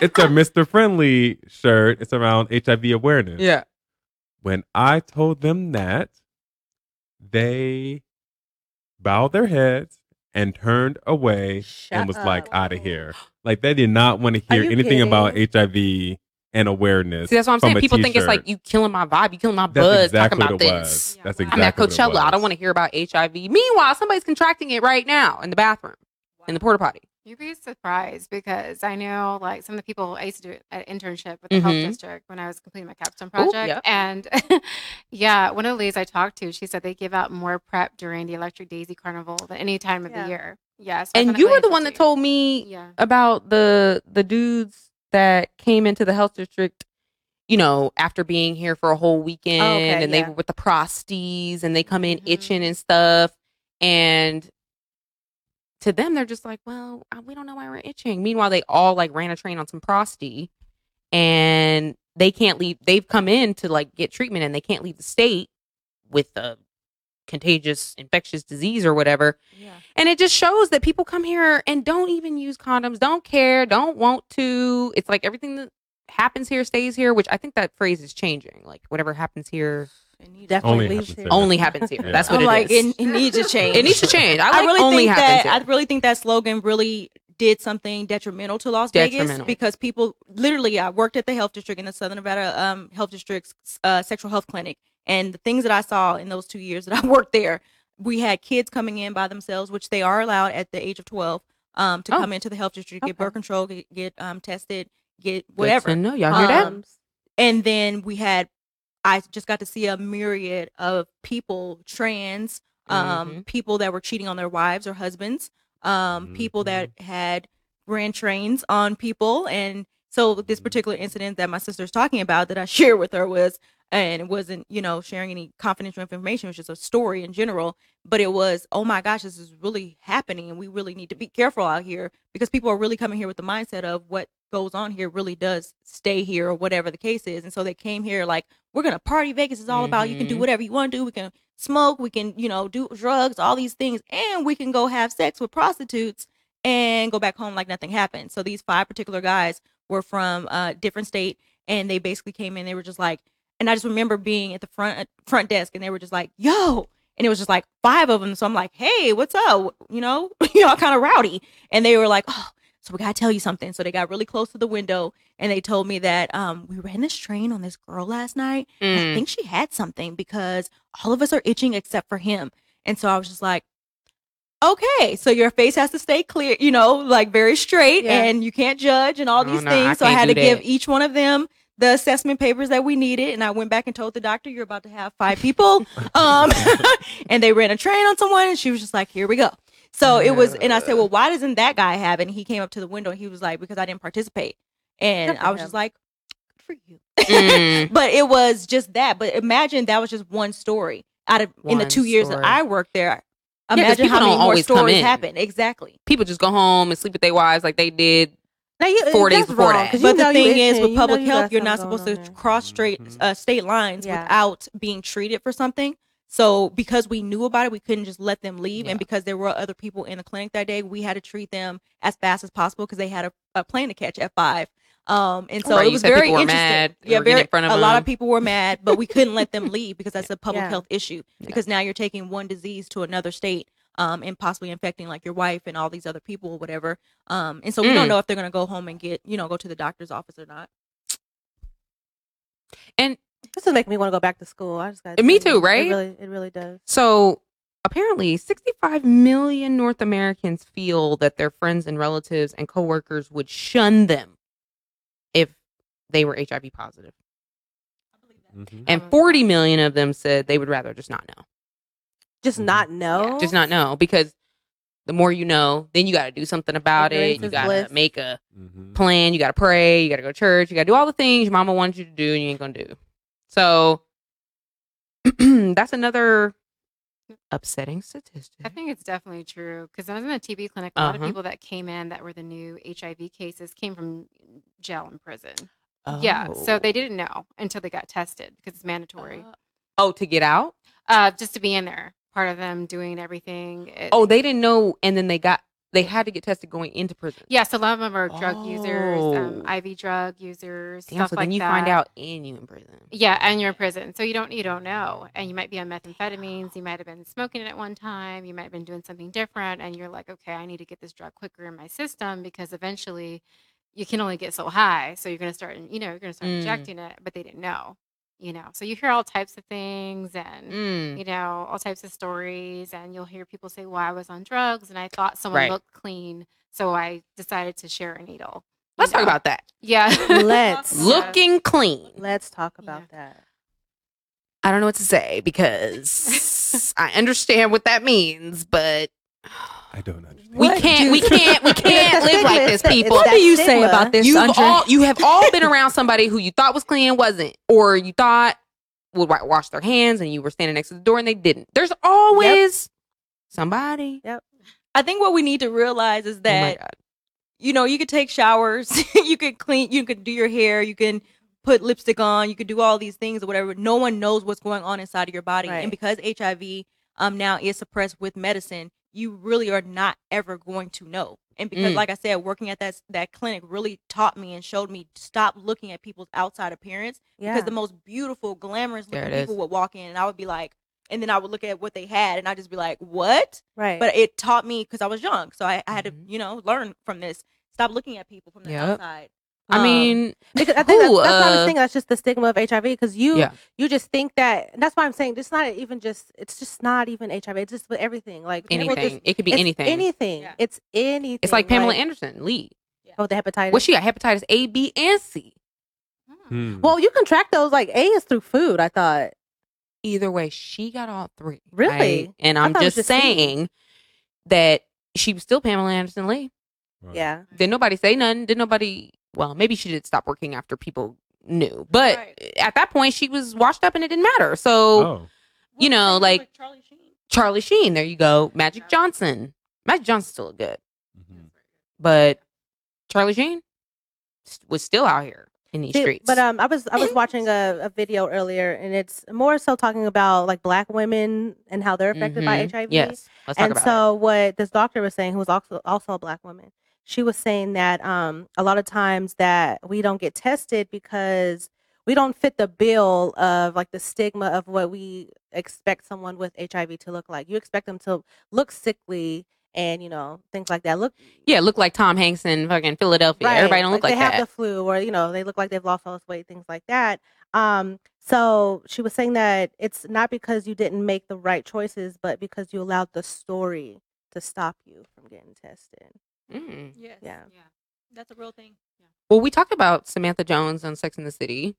It's a Mr. Friendly shirt. It's around HIV awareness. yeah. When I told them that, they bowed their heads and turned away Shut and was like out of here. Like they did not want to hear you anything about? HIV and awareness. See, that's what I'm from saying. a People think it's like you killing my vibe, you killing my That's buzz exactly talking what about it this. was. Yeah, That's wow. exactly I'm at what it Coachella. I don't want to hear about HIV. Meanwhile, somebody's contracting it right now in the bathroom, in the porta potty. You'd be surprised because I know like some of the people I used to do an internship with the health Mhm. district when I was completing my capstone project. yep. And (laughs) yeah, one of the ladies I talked to, she said they give out more PrEP during the Electric Daisy Carnival than any time of Yeah. the year. Yes. I And you really were the one that interesting. told me Yeah. about the the dudes that came into the health district, you know, after being here for a whole weekend, and they yeah. were with the prosties, and they come in Mhm. itching and stuff, and to them they're just like, well, uh, we don't know why we're itching. Meanwhile, they all like ran a train on some prosty, and they can't leave. They've come in to like get treatment, and they can't leave the state with a contagious infectious disease or whatever. Yeah. And it just shows that people come here and don't even use condoms, don't care, don't want to. It's like everything that happens here stays here, which I think that phrase is changing. Like whatever happens here Definitely Only leaves happens here. here. only happens here. Yeah. That's what I'm it like, is. it, it needs to change. It needs to change. I, I really only think that here. I really think that slogan really did something detrimental to Las Vegas because people literally I worked at the health district in the Southern Nevada um, Health District's uh, sexual health clinic and the things that I saw in those 2 years that I (laughs) worked there we had kids coming in by themselves which they are allowed at the age of 12 um, to Oh. come into the health district get Okay. birth control get, get um, tested get whatever to know. Y'all hear that? Um, and then we had i just got to see a myriad of people trans um Mhm. people that were cheating on their wives or husbands um people that had ran trains on people and so this particular incident that my sister's talking about that i (laughs) shared with her was and it wasn't you know sharing any confidential information it was just a story in general but it was oh my gosh this is really happening and we really need to be careful out here because people are really coming here with the mindset of what goes on here really does stay here or whatever the case is. And so they came here like we're gonna party. Vegas is all about you can do Mhm. whatever you want to do. We can smoke. We can you know do drugs all these things. And we can go have sex with prostitutes and go back home like nothing happened. So these five particular guys were from a different state and they basically came in. They were just like and i just remember being at the front front desk and they were just like yo! And it was just like five of them so i'm like hey what's up? You know? (laughs) Y'all kind of rowdy. And they were like oh so we gotta tell you something so they got really close to the window and they told me that um we ran this train on this girl last night and I Mm. think she had something because all of us are itching except for him. And so I was just like, okay, so your face has to stay clear, you know, like very straight Yeah. and you can't judge and all Oh, these no, I things. so I had to do give each one of them the assessment papers that we needed. And I went back and told the doctor, you're about to have five people. (laughs) um, (laughs) and they ran a train on someone and she was just like, here we go. So it was, and I said, well, why doesn't that guy have it? And he came up to the window and he was like, because I didn't participate. And I was him. just like, good for you. Mm. (laughs) but it was just that. But imagine that was just one story out of in the One two years that. I worked there. Imagine people how many more stories happen. Exactly. People just go home and sleep with their wives like they did Now you, Four days before wrong, that. 'cause you But the thing is, with public you health, you're not supposed to cross straight Mhm. uh, state lines Yeah. without being treated for something. So because we knew about it, we couldn't just let them leave. Yeah. And because there were other people in the clinic that day, we had to treat them as fast as possible because they had a, a plane to catch at five. Um, and so Right, it was very were interesting. mad. Yeah, very. in front of a lot of people were mad, but we couldn't let them leave because that's (laughs) a public Yeah. health issue. Yeah. Because now you're taking one disease to another state. Um, and possibly infecting like your wife and all these other people or whatever. Um, and so we Mm. don't know if they're gonna go home and get, you know, go to the doctor's office or not. And This is making me want to go back to school. I just got. Me too, right? It really, it really does. So apparently, 65 million North Americans feel that their friends and relatives and coworkers would shun them if they were HIV positive. Mhm. And Oh. 40 million of them said they would rather just not know. Just not know. Just not know because the more you know, then you got to do something about Ignorance it. You got to make a Mhm. plan. You got to pray. You got to go to church. You got to do all the things your mama wanted you to do and you ain't going to do. So (clears throat) that's another upsetting statistic. I think it's definitely true because I was in a TB clinic. A lot of Uh-huh. people that came in that were the new HIV cases came from jail and prison. Yeah, so Oh. they didn't know until they got tested because it's mandatory. Oh, to get out? Uh, just to be in there, part of them doing everything. It- Oh, they didn't know, and then they got they had to get tested going into prison. yes, a lot of them are drug users, um, Oh. IV drug users, Damn, stuff so like then you that. find out and you in prison. Yeah, and you're in prison, so you don't you don't know, and you might be on methamphetamines. You might have been smoking it at one time. You might have been doing something different, and you're like, okay, I need to get this drug quicker in my system because eventually, you can only get so high. So you're gonna start, you know, you're gonna start Mm. injecting it, but they didn't know, you know. So you hear all types of things, and Mm. you know all types of stories, and you'll hear people say, well, I was on drugs, and I thought someone Right. looked clean, so I decided to share a needle. Let's talk about that. yeah. (laughs) Let's. Looking clean. Let's talk about that. I don't know what to say because (laughs) I understand what that means, but I don't understand. we can't, we can't, (laughs) we can't live like this, people. What do you say about this, You've Andre? all, you have all been around somebody who you thought was clean and wasn't, or you thought would wash their hands and you were standing next to the door and they didn't. There's always somebody. Yep. I think what we need to realize is oh that god. you know you could take showers, (laughs) you could clean, you could do your hair, you can put lipstick on, you could do all these things or whatever. No one knows what's going on inside of your body, Right. and because HIV um now is suppressed with medicine, you really are not ever going to know. And because, Mm. like I said, working at that that clinic really taught me and showed me stop looking at people's outside appearance Yeah. because the most beautiful, glamorous There looking it people is. would walk in, and I would be like, and then I would look at what they had, and I'd just be like, what? right. but it taught me because I was young, so I, I had to, Mhm. you know, learn from this. Stop looking at people from the Yep. outside. I Um, mean, Because I think who, that's, that's not uh, a thing. That's just the stigma of HIV. Because you, Yeah. you just think that. and That's why I'm saying it's not even just. It's just not even HIV. It's just with everything. Like anything. just- it could be it's anything. Anything. Yeah. It's anything. It's like Pamela like, Anderson, Lee. Oh, the hepatitis. What she got? Hepatitis A, B, and C. Hmm. well, you contract those like A is through food. I thought. Either way, she got all three. Really? right? And I I'm thought it was just just C. saying that she was still Pamela Anderson Lee. Wow. Yeah. Did nobody say nothing? Did nobody? Well, maybe she did stop working after people knew, but Right. at that point, she was washed up and it didn't matter. So Oh. you know, like- Charlie Sheen. Charlie Sheen, there you go. Magic Johnson. Magic Johnson's still good, Mhm. but Charlie Sheen was still out here in these See, streets. But um, I was I was watching a, (laughs) a video earlier, and it's more so talking about like black women and how they're affected by Mhm. HIV. Yes, let's talk and about so what this doctor was saying, who was also also a black woman, she was saying that um a lot of times that we don't get tested because we don't fit the bill of like the stigma of what we expect someone with HIV to look like. You expect them to look sickly and you know things like that. Look. Yeah, look like Tom Hanks in fucking Philadelphia. Everybody don't look like, that. they have the flu or you know they look like they've lost all this weight things like that um so she was saying that it's not because you didn't make the right choices but because you allowed the story to stop you from getting tested Mm. Yes. yeah Yeah. That's a real thing. Well, we talked about Samantha Jones on Sex in the City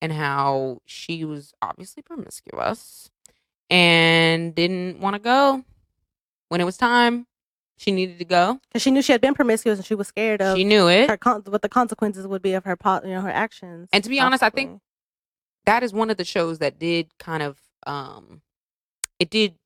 and how she was obviously promiscuous and didn't want to go when it was time. She needed to go. because she knew she had been promiscuous and she was scared of She knew it. her con- what the consequences would be of her po- you know her actions And to be honest, I think- that is one of the shows that did kind of um it did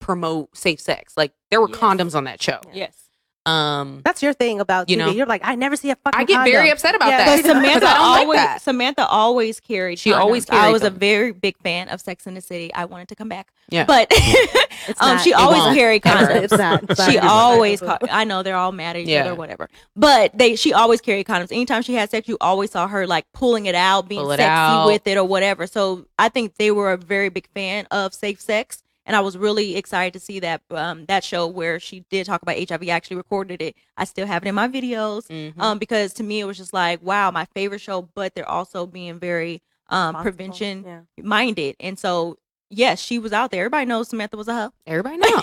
promote safe sex. Like there were Yes. condoms on that show. Yes. Um, That's your thing about You TV. know? You're like, I never see a fucking. I get very upset about Yeah, that. But Samantha Because I don't like always that. Samantha always carried. She always condoms. I carried was a very big fan of Sex in the City. I wanted to come back. Yeah. But (laughs) It's um, not. she always won't. carried condoms. It's not. (laughs) It's not she always like ca- I know they're all mad at each Yeah. other or whatever. But they she always carried condoms. Anytime she had sex, you always saw her like pulling it out, being Pull it sexy out. with it or whatever. So I think they were a very big fan of safe sex. And I was really excited to see that um, that show where she did talk about HIV. I actually recorded it. I still have it in my videos Mhm. um, because to me it was just like wow, my favorite show. But they're also being very um, prevention Yeah. minded. And so yes, she was out there. Everybody knows Samantha was a hoe, everybody knows.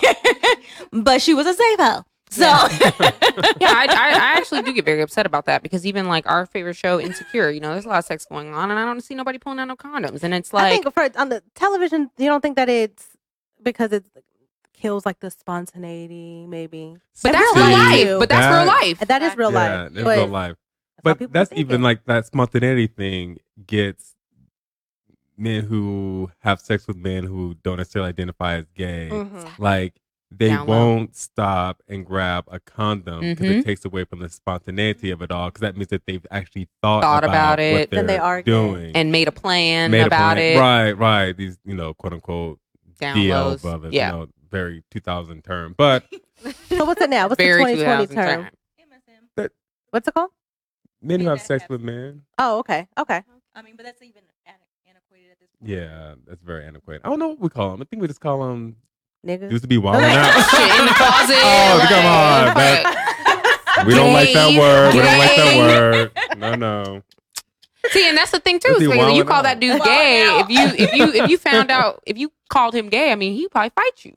(laughs) but she was a safe hoe. So (laughs) yeah, I, I, I actually do get very upset about that because even like our favorite show, Insecure, you know, there's a lot of sex going on, and I don't see nobody pulling out no condoms, and it's I like, think for on the television, you don't think that it's because it kills like the spontaneity, maybe. but that's really real life. too. But that's That- real life. that is real yeah, life. it's but real life. But people that's even it. like that spontaneity thing gets men who have sex with men who don't necessarily identify as gay. Mhm. Like they Down won't stop and grab a condom because Mhm. it takes away from the spontaneity of it all. Because that means that they've actually thought, Thought about what it. they're Then they are doing and made a plan Made a about plan. it. Right, right. These you know quote unquote Down DL lows. brothers. Yeah. You know, very 2000 term, but (laughs) So what's it now? What's Very the 2020 2000 term? term. What's it called? men who have sex have with men. Oh, okay, okay. I mean, but that's even antiquated at this point. Yeah, that's very antiquated. I don't know what we call them. I think we just call them Niggas. used to be wild (laughs) out. Shit in the closet. (laughs) Oh, like- come on, that- We don't like that Gay. word. We don't like that word. No, no. See, and that's the thing too. Is he is like, you call out? that dude Wilding gay. out. If you if you if you found out if you called him gay, I mean, he'd probably fight you.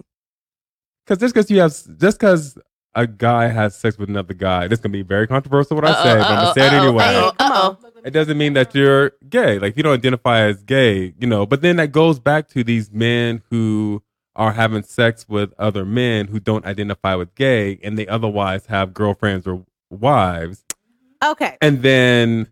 Because just because you have, just because a guy has sex with another guy, this gonna be very controversial what I say, but I'm gonna say it anyway. uh-oh. Uh-oh, uh-oh. It doesn't mean that you're gay. Like you don't identify as gay, you know. But then that goes back to these men who are having sex with other men who don't identify with gay, and they otherwise have girlfriends or wives. Okay. And then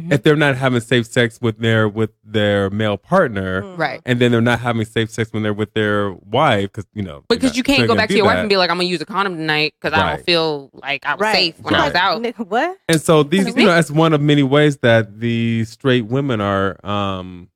Mhm. if they're not having safe sex with their with their male partner, Mm. Right. and then they're not having safe sex when they're with their wife, because you know, Because you're you can't go back to do your wife and be like, I'm gonna use a condom tonight because I don't feel like I was Right. safe when I was out. Nigga, What? And so these, Excuse you know, that's one of many ways that the straight women are um,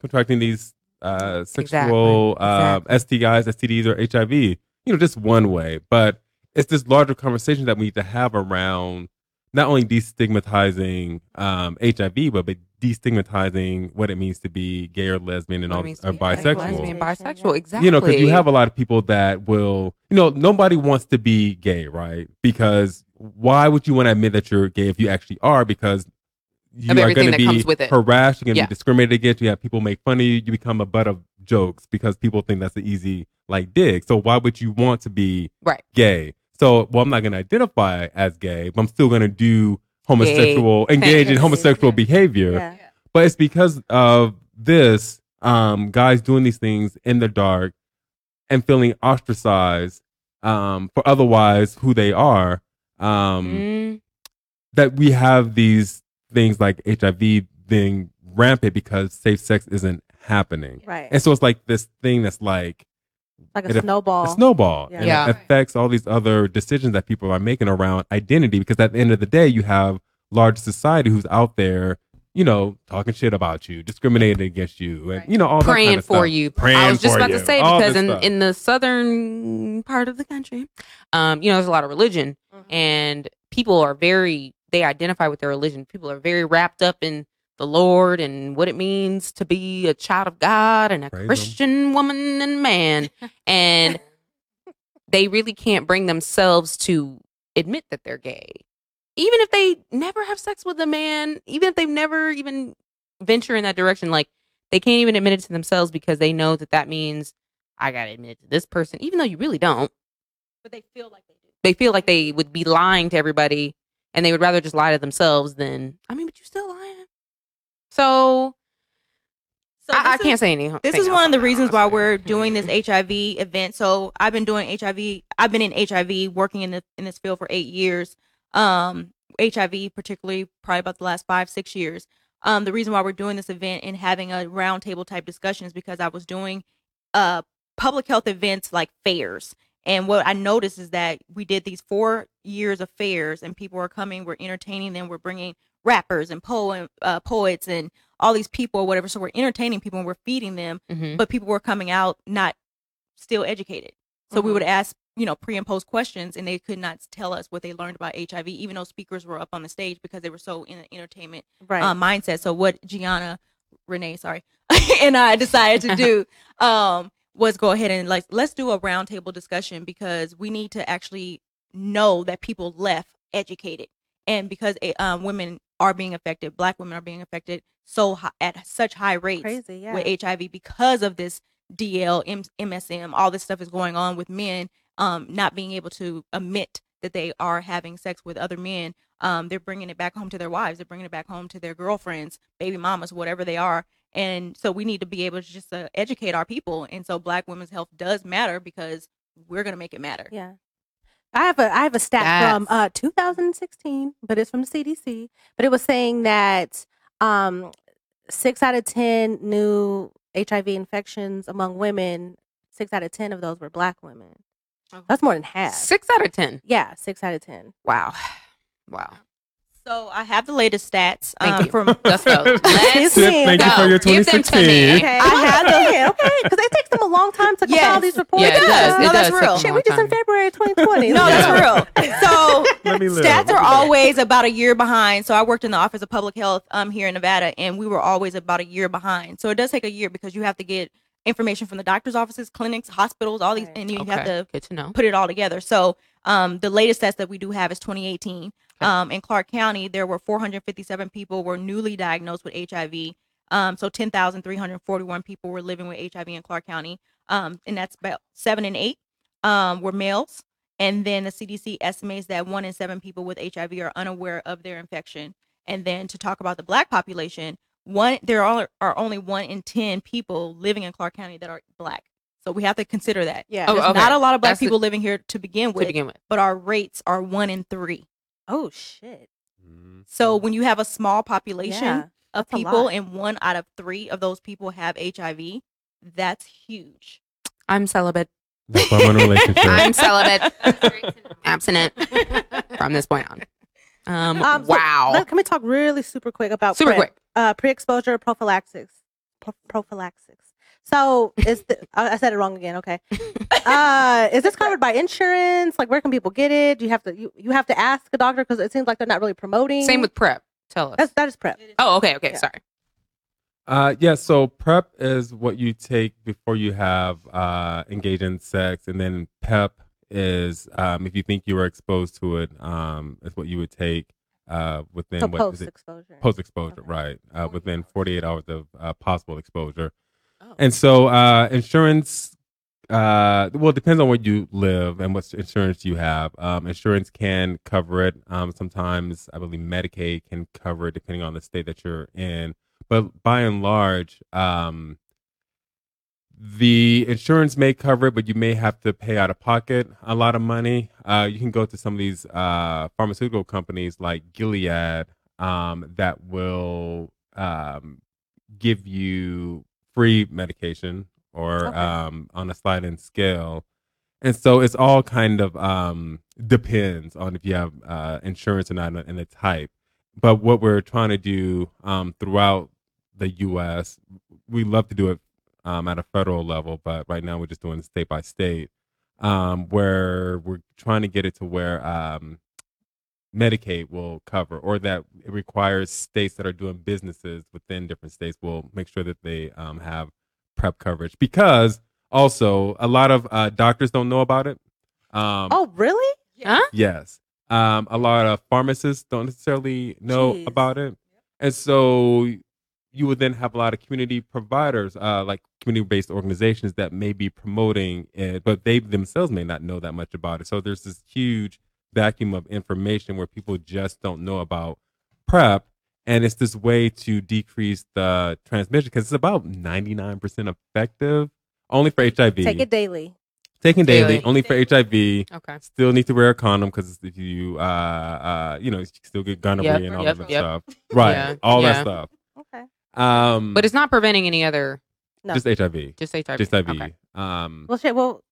contracting these uh, sexual uh, STIs, STDs, or HIV. You know, just one way, but it's this larger conversation that we need to have around not only destigmatizing um, HIV, but but destigmatizing what it means to be gay or lesbian and What all means to or be bisexual. lesbian, bisexual, exactly. You know, because you have a lot of people that will, you know, nobody wants to be gay, right? Because why would you want to admit that you're gay if you actually are? Because you are going to be with it. harassed. You're going to Yeah. be discriminated against. You have people make fun of you. You become a butt of jokes because people think that's an easy like dig. So why would you want to be Right. gay? So, well, I'm not going to identify as gay, but I'm still going to do homosexual, engage in homosexual Yeah. behavior Yeah. but it's because of this um guys doing these things in the dark and feeling ostracized um for otherwise who they are um Mm, that we have these things like hiv being rampant because safe sex isn't happening Right. and so it's like this thing that's like like it- a snowball. a snowball Yeah. and Yeah. it affects all these other decisions that people are making around identity because at the end of the day you have large society who's out there you know talking shit about you discriminating against you and Right. you know all that praying kind of for stuff. you. praying I was just about you. to say All because in, stuff. in the southern part of the country, um, you know, there's a lot of religion, Mhm. and people are very they identify with their religion. People are very wrapped up in the Lord and what it means to be a child of God and a Praise 'em. Christian woman and man, and (laughs) they really can't bring themselves to admit that they're gay. Even if they never have sex with a man, even if they've never even venture in that direction, like they can't even admit it to themselves because they know that that means I got to admit it to this person, even though you really don't. But they feel like they do. They feel like they would be lying to everybody and they would rather just lie to themselves than, I mean, but you still lying. So, So I, I this can't say anything. This is one of the reasons why we're doing this HIV event. So I've been doing HIV. I've been in HIV, working in the in this field for eight years. Um, HIV, particularly, probably about the last five six years. Um, the reason why we're doing this event and having a roundtable type discussion is because I was doing uh public health events like fairs, And what I noticed is that we did these four years of fairs, and people were coming, we're entertaining them, we're bringing rappers and poem, uh, poets and all these people or whatever. So we're entertaining people and we're feeding them, Mhm. but people were coming out not still educated. So we Mhm. would ask, you know, pre and post questions, and they could not tell us what they learned about HIV, even though speakers were up on the stage because they were so in an entertainment Right. um, mindset. So what Gianna, Renee, sorry, (laughs) and I decided to do (laughs) um, was go ahead and like let's do a roundtable discussion because we need to actually know that people left educated, and because eh, um, women are being affected, Black women are being affected so hi- at such high rates Crazy. Yeah. with HIV because of this DL, M- MSM, all this stuff is going on with men um, not being able to admit that they are having sex with other men. Um, they're bringing it back home to their wives. They're bringing it back home to their girlfriends, baby mamas, whatever they are. And so we need to be able to just uh, educate our people. And so Black women's health does matter because we're going to make it matter. Yeah. I have a I have a stat from uh 2016, but it's from the CDC. But it was saying that um six out of ten new HIV infections among women, six out of ten of those were black women. Oh. That's more than half. Six out of ten. Yeah, six out of ten. Wow. Wow. So I have the latest stats Thank um, you. from (laughs) Let's go. Let's me. Thank you for your Give them to me. 2016. Okay, I have the- okay, okay, because it takes them a long time to compile Yes. these reports. Yeah, it does. No, It that's does real. Shit, we just in time. February 2020. no, that's real. So (laughs) Let me live. Stats are always about a year behind. So I worked in the Office of Public Health um here in Nevada, and we were always about a year behind. So it does take a year because you have to get information from the doctor's offices, clinics, hospitals, all these, Right. and you Okay. have to Good to know. put it all together. So um the latest stats that we do have is 2018. Um in Clark County, there were 457 people were newly diagnosed with HIV. Um so 10,341 people were living with HIV in Clark County. Um and that's about 7 and 8 um were males. And then the CDC estimates that 1 in 7 people with HIV are unaware of their infection. And then to talk about the black population, one there are, are only 1 in 10 people living in Clark County that are black. So we have to consider that. Yeah. Oh, There's okay. not a lot of black That's the- people living here to begin with. To begin with. but our rates are one in three. Oh shit. Mhm. So when you have a small population Yeah. of that's a people lot. and one out of three of those people have HIV, that's huge. I'm celibate. That's why I'm in a relationship. (laughs) I'm celibate. That's great to know. Abstinent from this point on. Um, Um, so wow. let- can we talk really super quick about Super PrEP? quick. uh, pre-exposure prophylaxis. Pro- prophylaxis. So is the, I I said it wrong again. Okay. Uh, is this covered by insurance? Like, where can people get it? Do you have to you, you have to ask a doctor because it seems like they're not really promoting. Same with PrEP. Tell us. that's that is PrEP. oh, okay. Okay. Yeah. Sorry. Uh, yeah, so PrEP is what you take before you have uh, engage in sex, and then PEP is um, if you think you were exposed to it, um, is what you would take uh, within So what post is it? exposure. Post exposure, Okay. right? Uh, within 48 hours of uh, possible exposure. And so uh, insurance, uh, well, it depends on where you live and what insurance you have. Um, insurance can cover it. Um, sometimes I believe Medicaid can cover it depending on the state that you're in. But by and large, um, the insurance may cover it, but you may have to pay out of pocket a lot of money. Uh, you can go to some of these uh, pharmaceutical companies like Gilead um, that will um, give you free medication or Okay. um, on a sliding scale. And so it's all kind of um, depends on if you have uh, insurance or not and the type. But what we're trying to do um, throughout the U.S., we love to do it um, at a federal level, but right now we're just doing state by state, um, where we're trying to get it to where um, Medicaid will cover, or that it requires states that are doing businesses within different states will make sure that they um, have PrEP coverage. Because also, a lot of uh, doctors don't know about it. Um, Oh, really? Yeah. Yes. Um, a lot of pharmacists don't necessarily know Jeez. about it. And so you would then have a lot of community providers, uh, like community based organizations that may be promoting it, but they themselves may not know that much about it. So there's this huge vacuum of information where people just don't know about PrEP. And it's this way to decrease the transmission because it's about 99% effective only for HIV. Take it daily. Taken daily, Daily. only for HIV. Okay. Still need to wear a condom because if you, uh, uh, you know, you still get gonorrhea Yep, and all yep, that yep. stuff. Right. Yeah, All yeah. that stuff. Okay. Um, But it's not preventing any other. No. just HIV. Just HIV. Just HIV. Okay. Um, Well, shit. Well,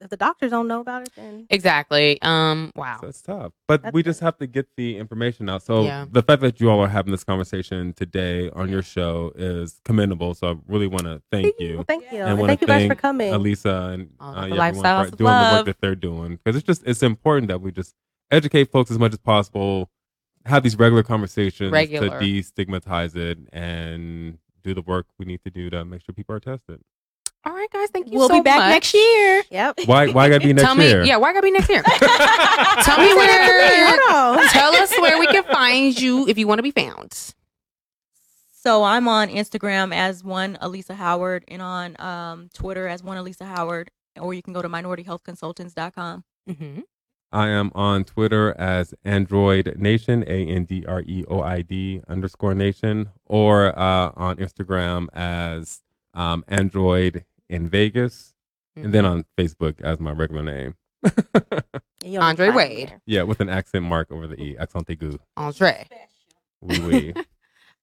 if the doctors don't know about it, then Exactly. Um. Wow. So it's tough, but That's we it. just have to get the information out. So Yeah. the fact that you all are having this conversation today on your show is commendable. So I really want to thank you, well, thank you. And And wanna thank you guys for coming. Elisa, and All uh, the yeah, everyone lifestyles for of doing the work that they're doing because it's just it's important that we just educate folks as much as possible, have these regular conversations Regular. to destigmatize it, and do the work we need to do to make sure people are tested. All right, guys. Thank you. We'll so be back much. next year. Yep. Why why gotta be (laughs) next Tell me. year? Yeah. Why gotta be next year? (laughs) Tell me where- Hold. (laughs) Tell us where we can find you if you want to be found. So I'm on Instagram as one Elisa Howard and on um, Twitter as one Elisa Howard, or you can go to minorityhealthconsultants.com. Mm-hmm. I am on Twitter as Android Nation, A N D R E O I D underscore Nation, or uh, on Instagram as um, Android in Vegas, and then on Facebook as my regular name. Andre Wade. yeah, with an accent mark over the E, accent aigu. Andre. Oui, (laughs) oui.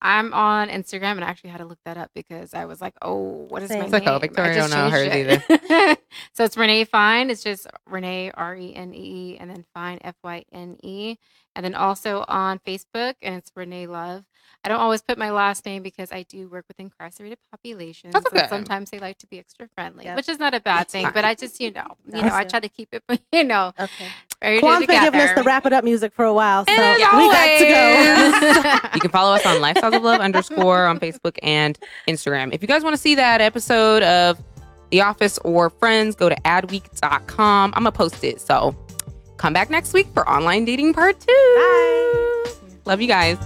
I'm on Instagram and I actually had to look that up because I was like, oh, what is my Same. name? Like, oh, I Victoria just don't know changed hers it. (laughs) so it's Renee Fyne. It's just Renee R E N E E and then Fyne F Y N E. And then also on Facebook and it's Renee Love. I don't always put my last name because I do work with incarcerated populations. That's so sometimes they like to be extra friendly, Yep. which is not a bad That's thing. fine. But I just, you know, you know, That's I try to keep it, (laughs) you know, Okay. Very Quan's been giving us the wrap it up music for a while, so And we as got to go. (laughs) you can follow us on Lifestyles of Love underscore on Facebook and Instagram. If you guys want to see that episode of The Office or Friends, go to adweek.com. I'm going to post it. So come back next week for online dating part two. Bye. Love you guys.